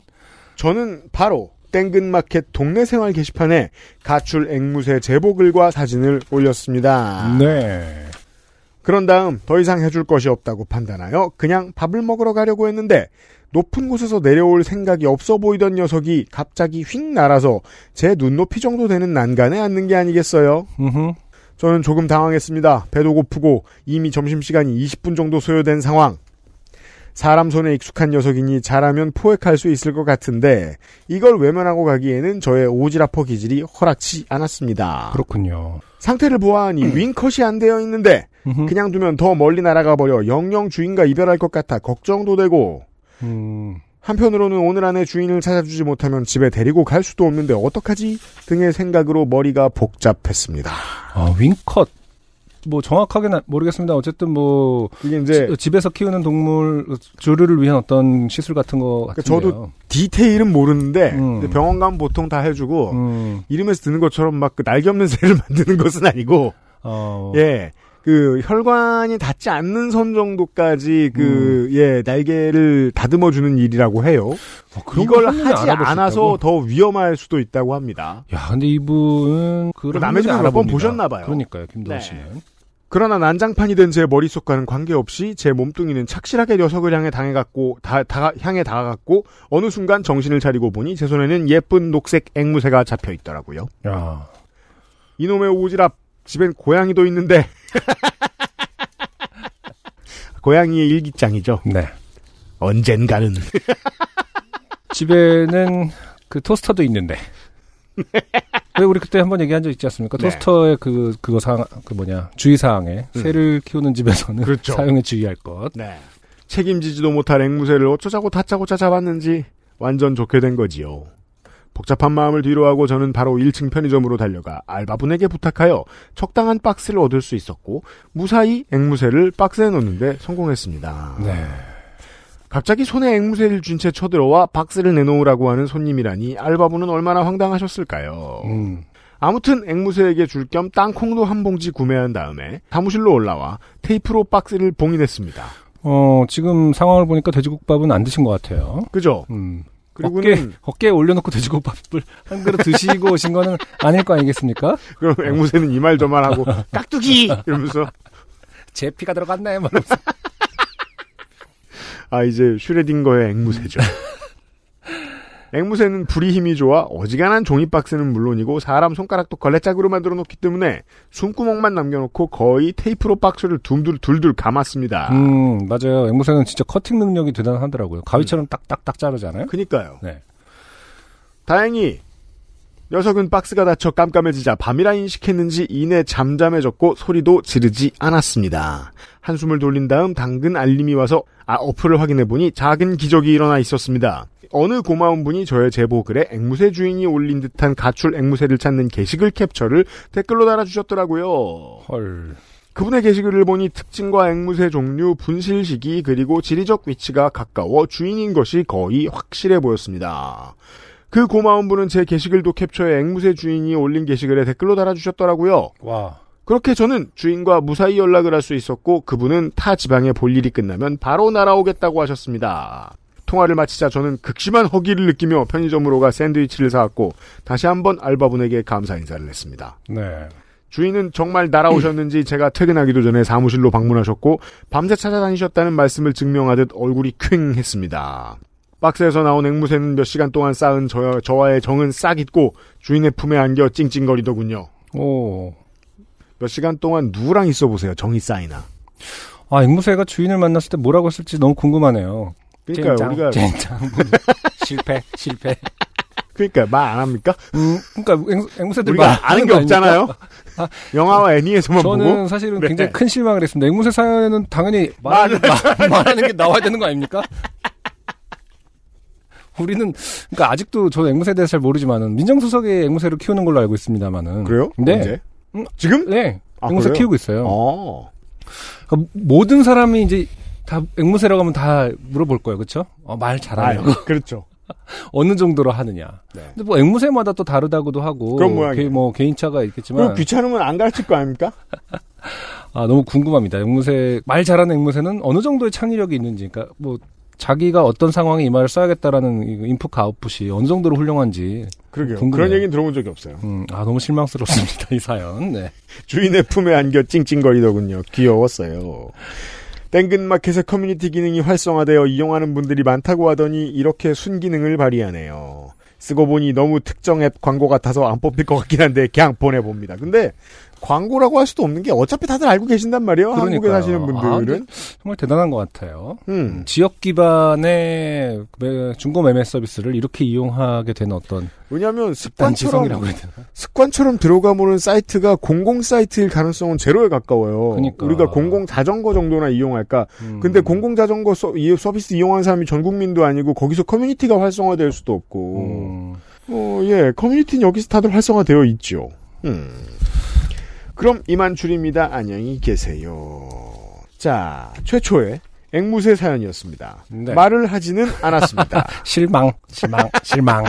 저는 바로 땡근마켓 동네 생활 게시판에 가출 앵무새 제보글과 사진을 올렸습니다. 네. 그런 다음 더 이상 해줄 것이 없다고 판단하여 그냥 밥을 먹으러 가려고 했는데 높은 곳에서 내려올 생각이 없어 보이던 녀석이 갑자기 휙 날아서 제 눈높이 정도 되는 난간에 앉는 게 아니겠어요? 음흠. 저는 조금 당황했습니다. 배도 고프고 이미 점심시간이 20분 정도 소요된 상황. 사람 손에 익숙한 녀석이니 잘하면 포획할 수 있을 것 같은데 이걸 외면하고 가기에는 저의 오지라퍼 기질이 허락치 않았습니다. 그렇군요. 상태를 보아하니 윙컷이 안 되어 있는데 음흠. 그냥 두면 더 멀리 날아가 버려 영영 주인과 이별할 것 같아 걱정도 되고 음, 한편으로는 오늘 안에 주인을 찾아주지 못하면 집에 데리고 갈 수도 없는데 어떡하지 등의 생각으로 머리가 복잡했습니다. 아, 윙컷. 뭐 정확하게는 모르겠습니다. 어쨌든 뭐 이게 이제 지- 집에서 키우는 동물 조류를 위한 어떤 시술 같은 거 그러니까 같은데요. 저도 디테일은 모르는데 음. 병원 가면 보통 다 해주고 음, 이름에서 드는 것처럼 막 그 날개 없는 새를 만드는 것은 아니고 어, 예. 그 혈관이 닿지 않는 선 정도까지 그예 날개를 다듬어 주는 일이라고 해요. 어, 이걸 하지 않아서? 더 위험할 수도 있다고 합니다. 야, 근데 이분은 그걸 남의 한 몇번. 보셨나 봐요. 그러니까요, 김도호 네. 씨는. 그러나 난장판이 된 제 머릿속과는 관계없이 제 몸뚱이는 착실하게 녀석을 향해 당해갔고 다, 다- 향해 다가갔고 어느 순간 정신을 차리고 보니 제 손에는 예쁜 녹색 앵무새가 잡혀 있더라고요. 야, 이놈의 오지랖 집엔 고양이도 있는데 고양이의 일기장이죠. 네. 언젠가는 집에는 그 토스터도 있는데. 왜 우리 그때 한번 얘기한 적 있지 않습니까? 네. 토스터의 그 그거 상 그 뭐냐 주의 사항에 음. 새를 키우는 집에서는 그렇죠. 사용에 주의할 것. 네. 책임지지도 못할 앵무새를 어쩌자고 다짜고짜 잡았는지 완전 좋게 된 거지요. 복잡한 마음을 뒤로하고 저는 바로 1층 편의점으로 달려가 알바분에게 부탁하여 적당한 박스를 얻을 수 있었고 무사히 앵무새를 박스에 넣는데 성공했습니다. 네. 갑자기 손에 앵무새를 쥔 채 쳐들어와 박스를 내놓으라고 하는 손님이라니 알바분은 얼마나 황당하셨을까요? 음. 아무튼 앵무새에게 줄 겸 땅콩도 한 봉지 구매한 다음에 사무실로 올라와 테이프로 박스를 봉인했습니다. 어 지금 상황을 보니까 돼지국밥은 안 드신 것 같아요. 그죠? 음. 그리고는 어깨에 올려놓고 돼지국밥을 한 그릇 드시고 오신 거는 아닐 거 아니겠습니까? 그럼 앵무새는 이 말 저 말 하고 깍두기 이러면서 제 피가. 뭐 이러면서. 아 이제 슈레딩거의 앵무새죠. 앵무새는 불이 힘이 좋아 어지간한 종이 박스는 물론이고 사람 손가락도 걸레짝으로 만들어 놓기 때문에 숨구멍만 남겨놓고 거의 테이프로 박스를 둠둘 둘둘 감았습니다. 음, 맞아요. 앵무새는 진짜 커팅 능력이 대단하더라고요. 가위처럼 딱딱딱 자르잖아요. 그니까요. 네. 다행히 녀석은 박스가 닫혀 깜깜해지자 밤이라 인식했는지 이내 잠잠해졌고 소리도 지르지 않았습니다. 한숨을 돌린 다음 당근 알림이 와서 아 어플을 확인해 보니 작은 기적이 일어나 있었습니다. 어느 고마운 분이 저의 제보 글에 앵무새 주인이 올린 듯한 가출 앵무새를 찾는 게시글 캡처를 댓글로 달아주셨더라고요. 헐. 그분의 게시글을 보니 특징과 앵무새 종류, 분실 시기, 그리고 지리적 위치가 가까워 주인인 것이 거의 확실해 보였습니다. 그 고마운 분은 제 게시글도 캡처해 앵무새 주인이 올린 게시글에 댓글로 달아주셨더라고요. 와. 그렇게 저는 주인과 무사히 연락을 할 수 있었고 그분은 타 지방에 볼 일이 끝나면 바로 날아오겠다고 하셨습니다. 통화를 마치자 저는 극심한 허기를 느끼며 편의점으로 가 샌드위치를 사왔고 다시 한번 알바분에게 감사 인사를 했습니다. 네. 주인은 정말 날아오셨는지 제가 퇴근하기도 전에 사무실로 방문하셨고 밤새 찾아다니셨다는 말씀을 증명하듯 얼굴이 퀭했습니다. 박스에서 나온 앵무새는 몇 시간 동안 쌓은 저, 저와의 정은 싹 잊고 주인의 품에 안겨 찡찡거리더군요. 오. 몇 시간 동안 누구랑 있어 보세요. 정이 쌓이나. 아, 앵무새가 주인을 만났을 때 뭐라고 했을지 너무 궁금하네요. 그러니까 우리가 젠장. 실패, 실패. 그러니까 말 안 합니까? 음, 그러니까 앵, 앵무새들 우리가 말 아는 게? 없잖아요. 영화와 애니에서만 저는 보고. 사실은 네. 굉장히 큰 실망을 했습니다. 앵무새 사연에는 당연히 말하는, 말, 말하는 게 나와야 되는 거 아닙니까? 우리는 그러니까 아직도 저 앵무새에 대해서 잘 모르지만은 민정수석이 앵무새를 키우는 걸로 알고 있습니다만은 그래요? 네. 언제? 음, 지금? 네. 아, 앵무새 그래요? 키우고 있어요. 어. 그러니까 모든 사람이 이제 다 앵무새라고 하면 다 물어볼 거예요, 그렇죠? 어, 말 잘하냐고 아, 그렇죠. 어느 정도로 하느냐. 네. 근데 뭐 앵무새마다 또 다르다고도 하고 그런 모양이에요. 개- 뭐 개인차가 있겠지만 귀찮으면 안 가르칠 거 아닙니까? 아 너무 궁금합니다. 앵무새 말 잘하는 앵무새는 어느 정도의 창의력이 있는지, 그러니까 뭐 자기가 어떤 상황에 이 말을 써야겠다라는 이 인풋과 아웃풋이 어느 정도로 훌륭한지. 그러게요. 궁금해요. 그런 얘기는 들어본 적이 없어요. 음, 아 너무 실망스럽습니다 이 사연. 네. 주인의 품에 안겨 찡찡거리더군요. 귀여웠어요. 땡근마켓의 커뮤니티 기능이 활성화되어 이용하는 분들이 많다고 하더니 이렇게 순기능을 발휘하네요. 쓰고 보니 너무 특정 앱 광고 같아서 안 뽑힐 것 같긴 한데 그냥 보내봅니다. 근데 광고라고 할 수도 없는 게 어차피 다들 알고 계신단 말이에요. 한국에 그러니까요. 사시는 아, 분들은. 근데 정말 대단한 것 같아요. 음. 지역 기반의 매- 중고 매매 서비스를 이렇게 이용하게 되는 어떤 왜냐하면 습관처럼? 습관처럼 들어가보는 사이트가 공공 사이트일 가능성은 제로에 가까워요. 그러니까. 우리가 공공 자전거 정도나 이용할까? 음. 근데 공공 자전거 서, 이 서비스 이용하는 사람이 전 국민도 아니고 거기서 커뮤니티가 활성화될 수도 없고. 음, 어, 예, 커뮤니티는 여기서 다들 활성화되어 있죠. 음. 그럼 이만 줄입니다. 안녕히 계세요. 자, 최초의 앵무새 사연이었습니다. 네. 말을 하지는 않았습니다. 실망, 실망, 실망.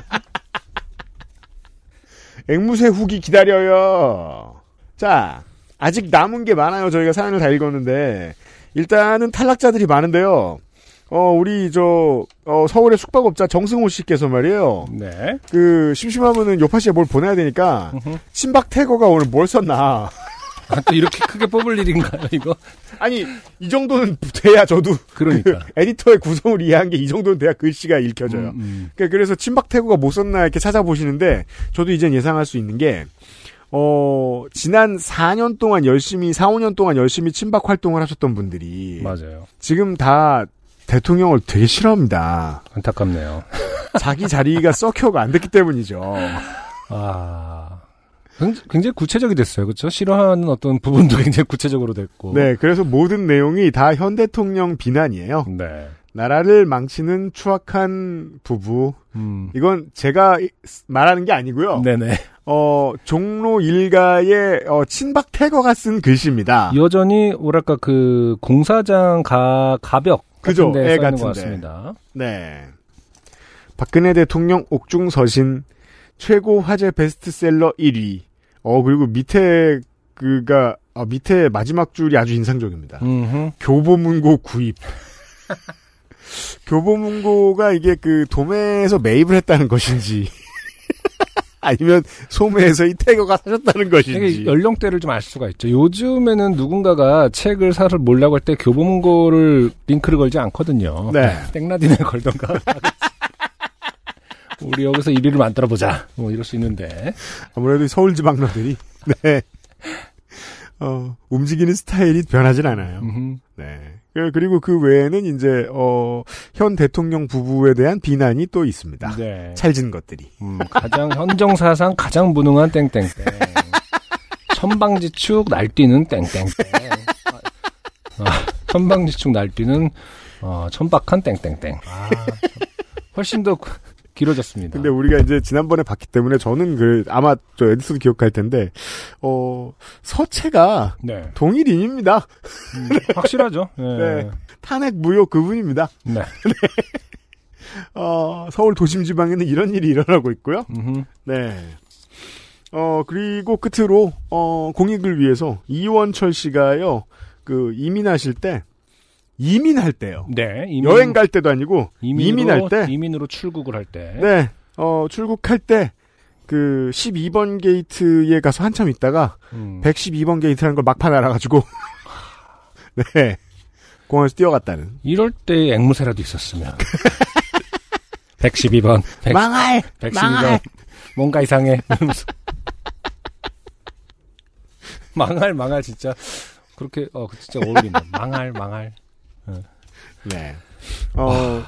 앵무새 후기 기다려요. 자, 아직 남은 게 많아요. 저희가 사연을 다 읽었는데 일단은 탈락자들이 많은데요. 어, 우리 저 어, 서울의 숙박업자 정승호 씨께서 말이에요. 네. 그 심심하면은 요파 씨에 뭘 보내야 되니까 음흠. 친박 태거가 오늘 뭘 썼나? 아, 또 이렇게 크게 뽑을 일인가요, 이거? 아니 이 정도는 돼야 저도 그러니까. 에디터의 구성을 이해한 게 이 정도는 돼야 글씨가 읽혀져요. 음, 음. 그러니까 그래서 친박 태구가 못 썼나 이렇게 찾아보시는데 저도 이젠 예상할 수 있는 게 어, 지난 4년 동안 열심히 4, 5년 동안 열심히 친박 활동을 하셨던 분들이 맞아요. 지금 다 대통령을 되게 싫어합니다. 안타깝네요. 자기 자리가 썩혀가 안 됐기 때문이죠. 아. 굉- 굉장히 구체적이 됐어요. 그렇죠? 싫어하는 어떤 부분도 굉장히 구체적으로 됐고. 네, 그래서 모든 내용이 다 현 대통령 비난이에요. 네. 나라를 망치는 추악한 부부. 음. 이건 제가 이- 말하는 게 아니고요. 네네. 어, 종로 일가의 어, 친박 태거가 쓴 글씨입니다. 여전히 뭐랄까 그 공사장 가 가벽 그죠, 애 같은데. 같습니다. 네. 박근혜 대통령 옥중 서신 최고 화제 베스트셀러 1위. 어 그리고 밑에 그가 아, 밑에 마지막 줄이 아주 인상적입니다. 음흠. 교보문고 구입. 교보문고가 이게 그 도매에서 매입을 했다는 것인지 아니면 소매에서 이 태거가 사셨다는 것인지 연령대를 좀 알 수가 있죠. 요즘에는 누군가가 책을 사서 몰라고 할 때 교보문고를 링크를 걸지 않거든요. 네. 땡라딘을 걸던가. 우리 여기서 1위를 만들어 보자. 뭐 이럴 수 있는데. 아무래도 이 서울 지방러들이 네. 어, 움직이는 스타일이 변하진 않아요. 음흠. 네. 그- 그리고 그 외에는 이제 어, 현 대통령 부부에 대한 비난이 또 있습니다. 네. 찰진 것들이. 음, 가장 헌정사상 가장 무능한 땡땡땡. 천방지축 날뛰는 땡땡땡. 아, 천방지축 날뛰는 어, 천박한 땡땡땡. 아, 훨씬 더 길어졌습니다. 근데 우리가 이제 지난번에 봤기 때문에 저는 그 아마 저 에디슨도 기억할 텐데 어 서체가 네, 동일인입니다. 음, 확실하죠. 네. 네. 탄핵 무효 그분입니다. 네. 어 서울 도심 지방에는 이런 일이 일어나고 있고요. 음흠. 네. 어 그리고 끝으로 어 공익을 위해서 이원철 씨가요 그 이민하실 때 이민할 때요. 네. 이민, 여행 갈 때도 아니고 이민으로, 이민할 때 이민으로 출국을 할 때. 네. 어, 출국할 때, 그, 12번 게이트에 가서 한참 있다가, 음. 112번 게이트라는 걸 막판 알아가지고, 네. 공항에서 뛰어갔다는. 이럴 때 앵무새라도 있었으면. 112번. 100, 망할! 112번. 뭔가 이상해. 망할, 망할, 진짜. 그렇게, 어, 진짜 어울린다. 망할, 망할. 네. 어,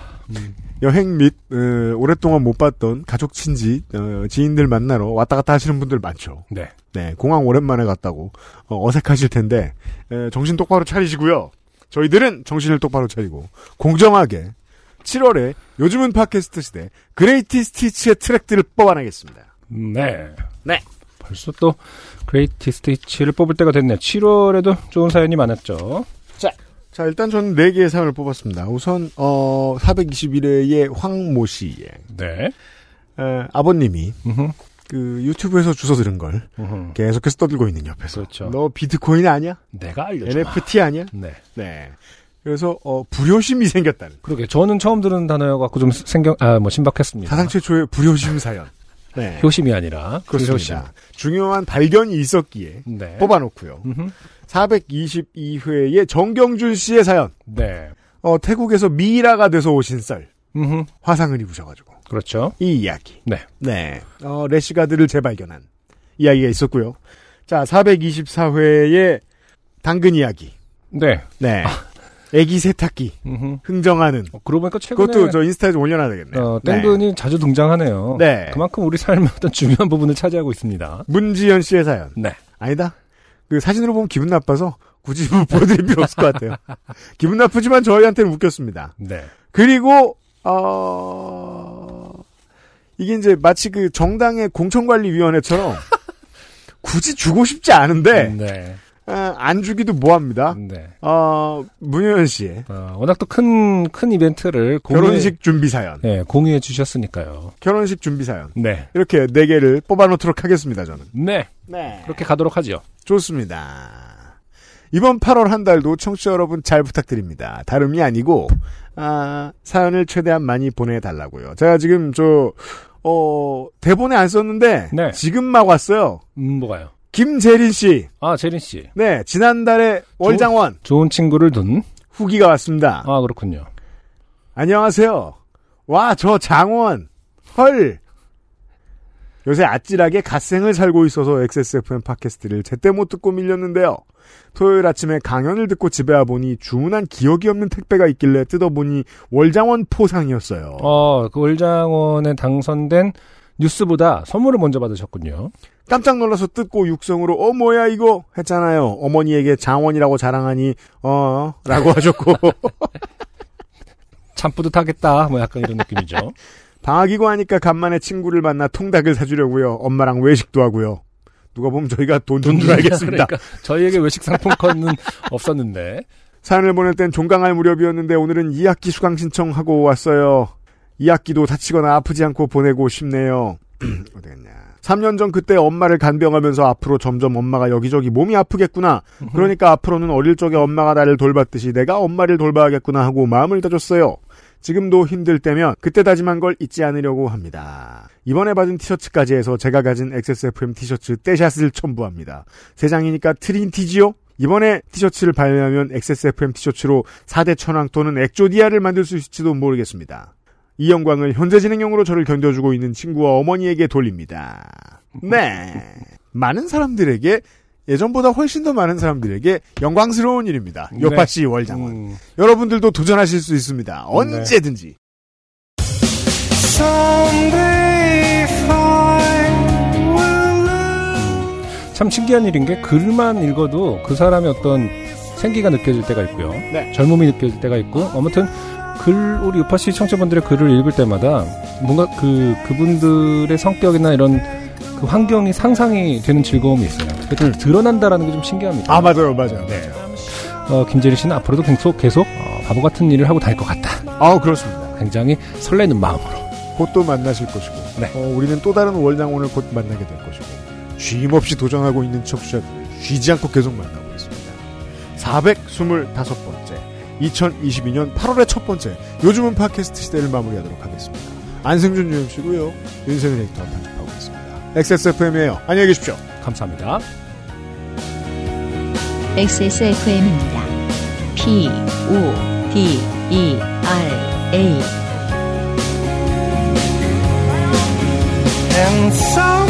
여행 및, 어, 오랫동안 못 봤던 가족 친지, 어, 지인들 만나러 왔다 갔다 하시는 분들 많죠. 네. 네. 공항 오랜만에 갔다고, 어, 어색하실 텐데, 에, 정신 똑바로 차리시고요. 저희들은 정신을 똑바로 차리고, 공정하게, 7월에 요즘은 팟캐스트 시대, 그레이티 스티치의 트랙들을 뽑아내겠습니다. 네. 네. 벌써 또, 그레이티 스티치를 뽑을 때가 됐네요. 7월에도 좋은 사연이 많았죠. 자, 일단 저는 4개의 사연을 뽑았습니다. 우선, 어, 421회의 황모 씨의, 네. 에, 아버님이, 음흠, 그, 유튜브에서 주워 들은 걸 음흠. 계속해서 떠들고 있는 옆에서. 그렇죠. 너 비트코인 아니야? 내가 알려줘. NFT 아니야? 네. 네. 그래서, 어, 불효심이 생겼다는. 그러게. 저는 처음 들은 단어여 갖고 좀 생경, 아, 뭐, 신박했습니다. 사상 최초의 불효심 사연. 네. 효심이 아니라. 그렇습니다. 중요한 발견이 있었기에. 네. 뽑아놓고요. 음흠. 422회의 정경준 씨의 사연. 네. 어, 태국에서 미이라가 돼서 오신 썰. 음흠. 화상을 입으셔가지고. 그렇죠. 이 이야기. 네. 네. 어, 래시가드를 재발견한 이야기가 있었고요. 자, 424회의 당근 이야기. 네. 네. 애기 세탁기. 음흠. 흥정하는. 어, 그러고 보니까 최근에. 그것도 저 인스타에 좀 올려놔야 되겠네요. 어, 땡근이 자주 등장하네요. 네. 그만큼 우리 삶의 어떤 중요한 부분을 차지하고 있습니다. 문지연 씨의 사연. 네. 아니다. 그 사진으로 보면 기분 나빠서 굳이 뭐 보여드릴 필요 없을 것 같아요. 기분 나쁘지만 저희한테는 웃겼습니다. 네. 그리고 어 이게 이제 마치 그 정당의 공천관리위원회처럼 굳이 주고 싶지 않은데 네. 아, 안 주기도 뭐합니다. 네. 어 문효연 씨의 어, 워낙 또 큰, 큰 이벤트를 공유해, 결혼식 준비 사연, 네, 공유해 주셨으니까요. 결혼식 준비 사연 네. 이렇게 네 개를 뽑아놓도록 하겠습니다. 저는. 네. 네. 그렇게 가도록 하죠. 좋습니다. 이번 8월 한 달도 청취자 여러분 잘 부탁드립니다. 다름이 아니고 아, 사연을 최대한 많이 보내달라고요. 제가 지금 저 어, 대본에 안 썼는데 네. 지금 막 왔어요. 음, 뭐가요? 김재린 씨, 아, 재린 씨. 네 지난달에 월장원 좋은 친구를 둔. 후기가 왔습니다. 아, 그렇군요. 안녕하세요. 와 저 장원 헐. 요새 아찔하게 갓생을 살고 있어서 XSFM 팟캐스트를 제때 못 듣고 밀렸는데요. 토요일 아침에 강연을 듣고 집에 와보니 주문한 기억이 없는 택배가 있길래 뜯어보니 월장원 포상이었어요. 어, 그 월장원에 당선된 뉴스보다 선물을 먼저 받으셨군요. 깜짝 놀라서 뜯고 육성으로 어 뭐야 이거 했잖아요. 어머니에게 장원이라고 자랑하니 어 라고 하셨고 참 뿌듯하겠다. 뭐 약간 이런 느낌이죠. 방학이고 하니까 간만에 친구를 만나 통닭을 사주려고요. 엄마랑 외식도 하고요. 누가 보면 저희가 돈 준 줄 알겠습니다. 그러니까 저희에게 외식 상품권은 없었는데. 사연을 보낼 땐 종강할 무렵이었는데 오늘은 2학기 수강 신청하고 왔어요. 2학기도 다치거나 아프지 않고 보내고 싶네요. 어디갔냐. 3년 전 그때 엄마를 간병하면서 앞으로 점점 엄마가 여기저기 몸이 아프겠구나. 그러니까 앞으로는 어릴 적에 엄마가 나를 돌봤듯이 내가 엄마를 돌봐야겠구나 하고 마음을 다졌어요. 지금도 힘들 때면 그때 다짐한 걸 잊지 않으려고 합니다. 이번에 받은 티셔츠까지 해서 제가 가진 XSFM 티셔츠 떼샷을 첨부합니다. 세 장이니까 트린티지요? 이번에 티셔츠를 발매하면 XSFM 티셔츠로 4대 천왕 또는 액조디아를 만들 수 있을지도 모르겠습니다. 이 영광을 현재 진행형으로 저를 견뎌주고 있는 친구와 어머니에게 돌립니다. 네. 많은 사람들에게 예전보다 훨씬 더 많은 사람들에게 영광스러운 일입니다. 네. 요파시 월장원. 음, 여러분들도 도전하실 수 있습니다. 언제든지. 참 신기한 일인 게 글만 읽어도 그 사람의 어떤 생기가 느껴질 때가 있고요. 네. 젊음이 느껴질 때가 있고 아무튼 글 우리 유파 씨 청취자분들의 글을 읽을 때마다 뭔가 그 그분들의 성격이나 이런 그 환경이 상상이 되는 즐거움이 있어요. 그게 다 드러난다라는 게 좀 신기합니다. 아, 맞아요, 맞아요. 네. 어, 김재리 씨는 앞으로도 계속 계속 어, 바보 같은 일을 하고 다닐 것 같다. 아, 그렇습니다. 굉장히 설레는 마음으로. 곧 또 만나실 것이고. 네. 어, 우리는 또 다른 월장원을 곧 만나게 될 것이고. 쉼 없이 도전하고 있는 청취자들을 쉬지 않고 계속 만나고 있습니다. 425번째. 2022년 8월의 첫 번째. 요즘은 팟캐스트 시대를 마무리하도록 하겠습니다. 안승준 UMC고요. 윤세민 에디터가 편집하고 있습니다. XSFM이에요. 안녕히 계십시오. 감사합니다. XSFM입니다. P, O, D, E, R, A. And so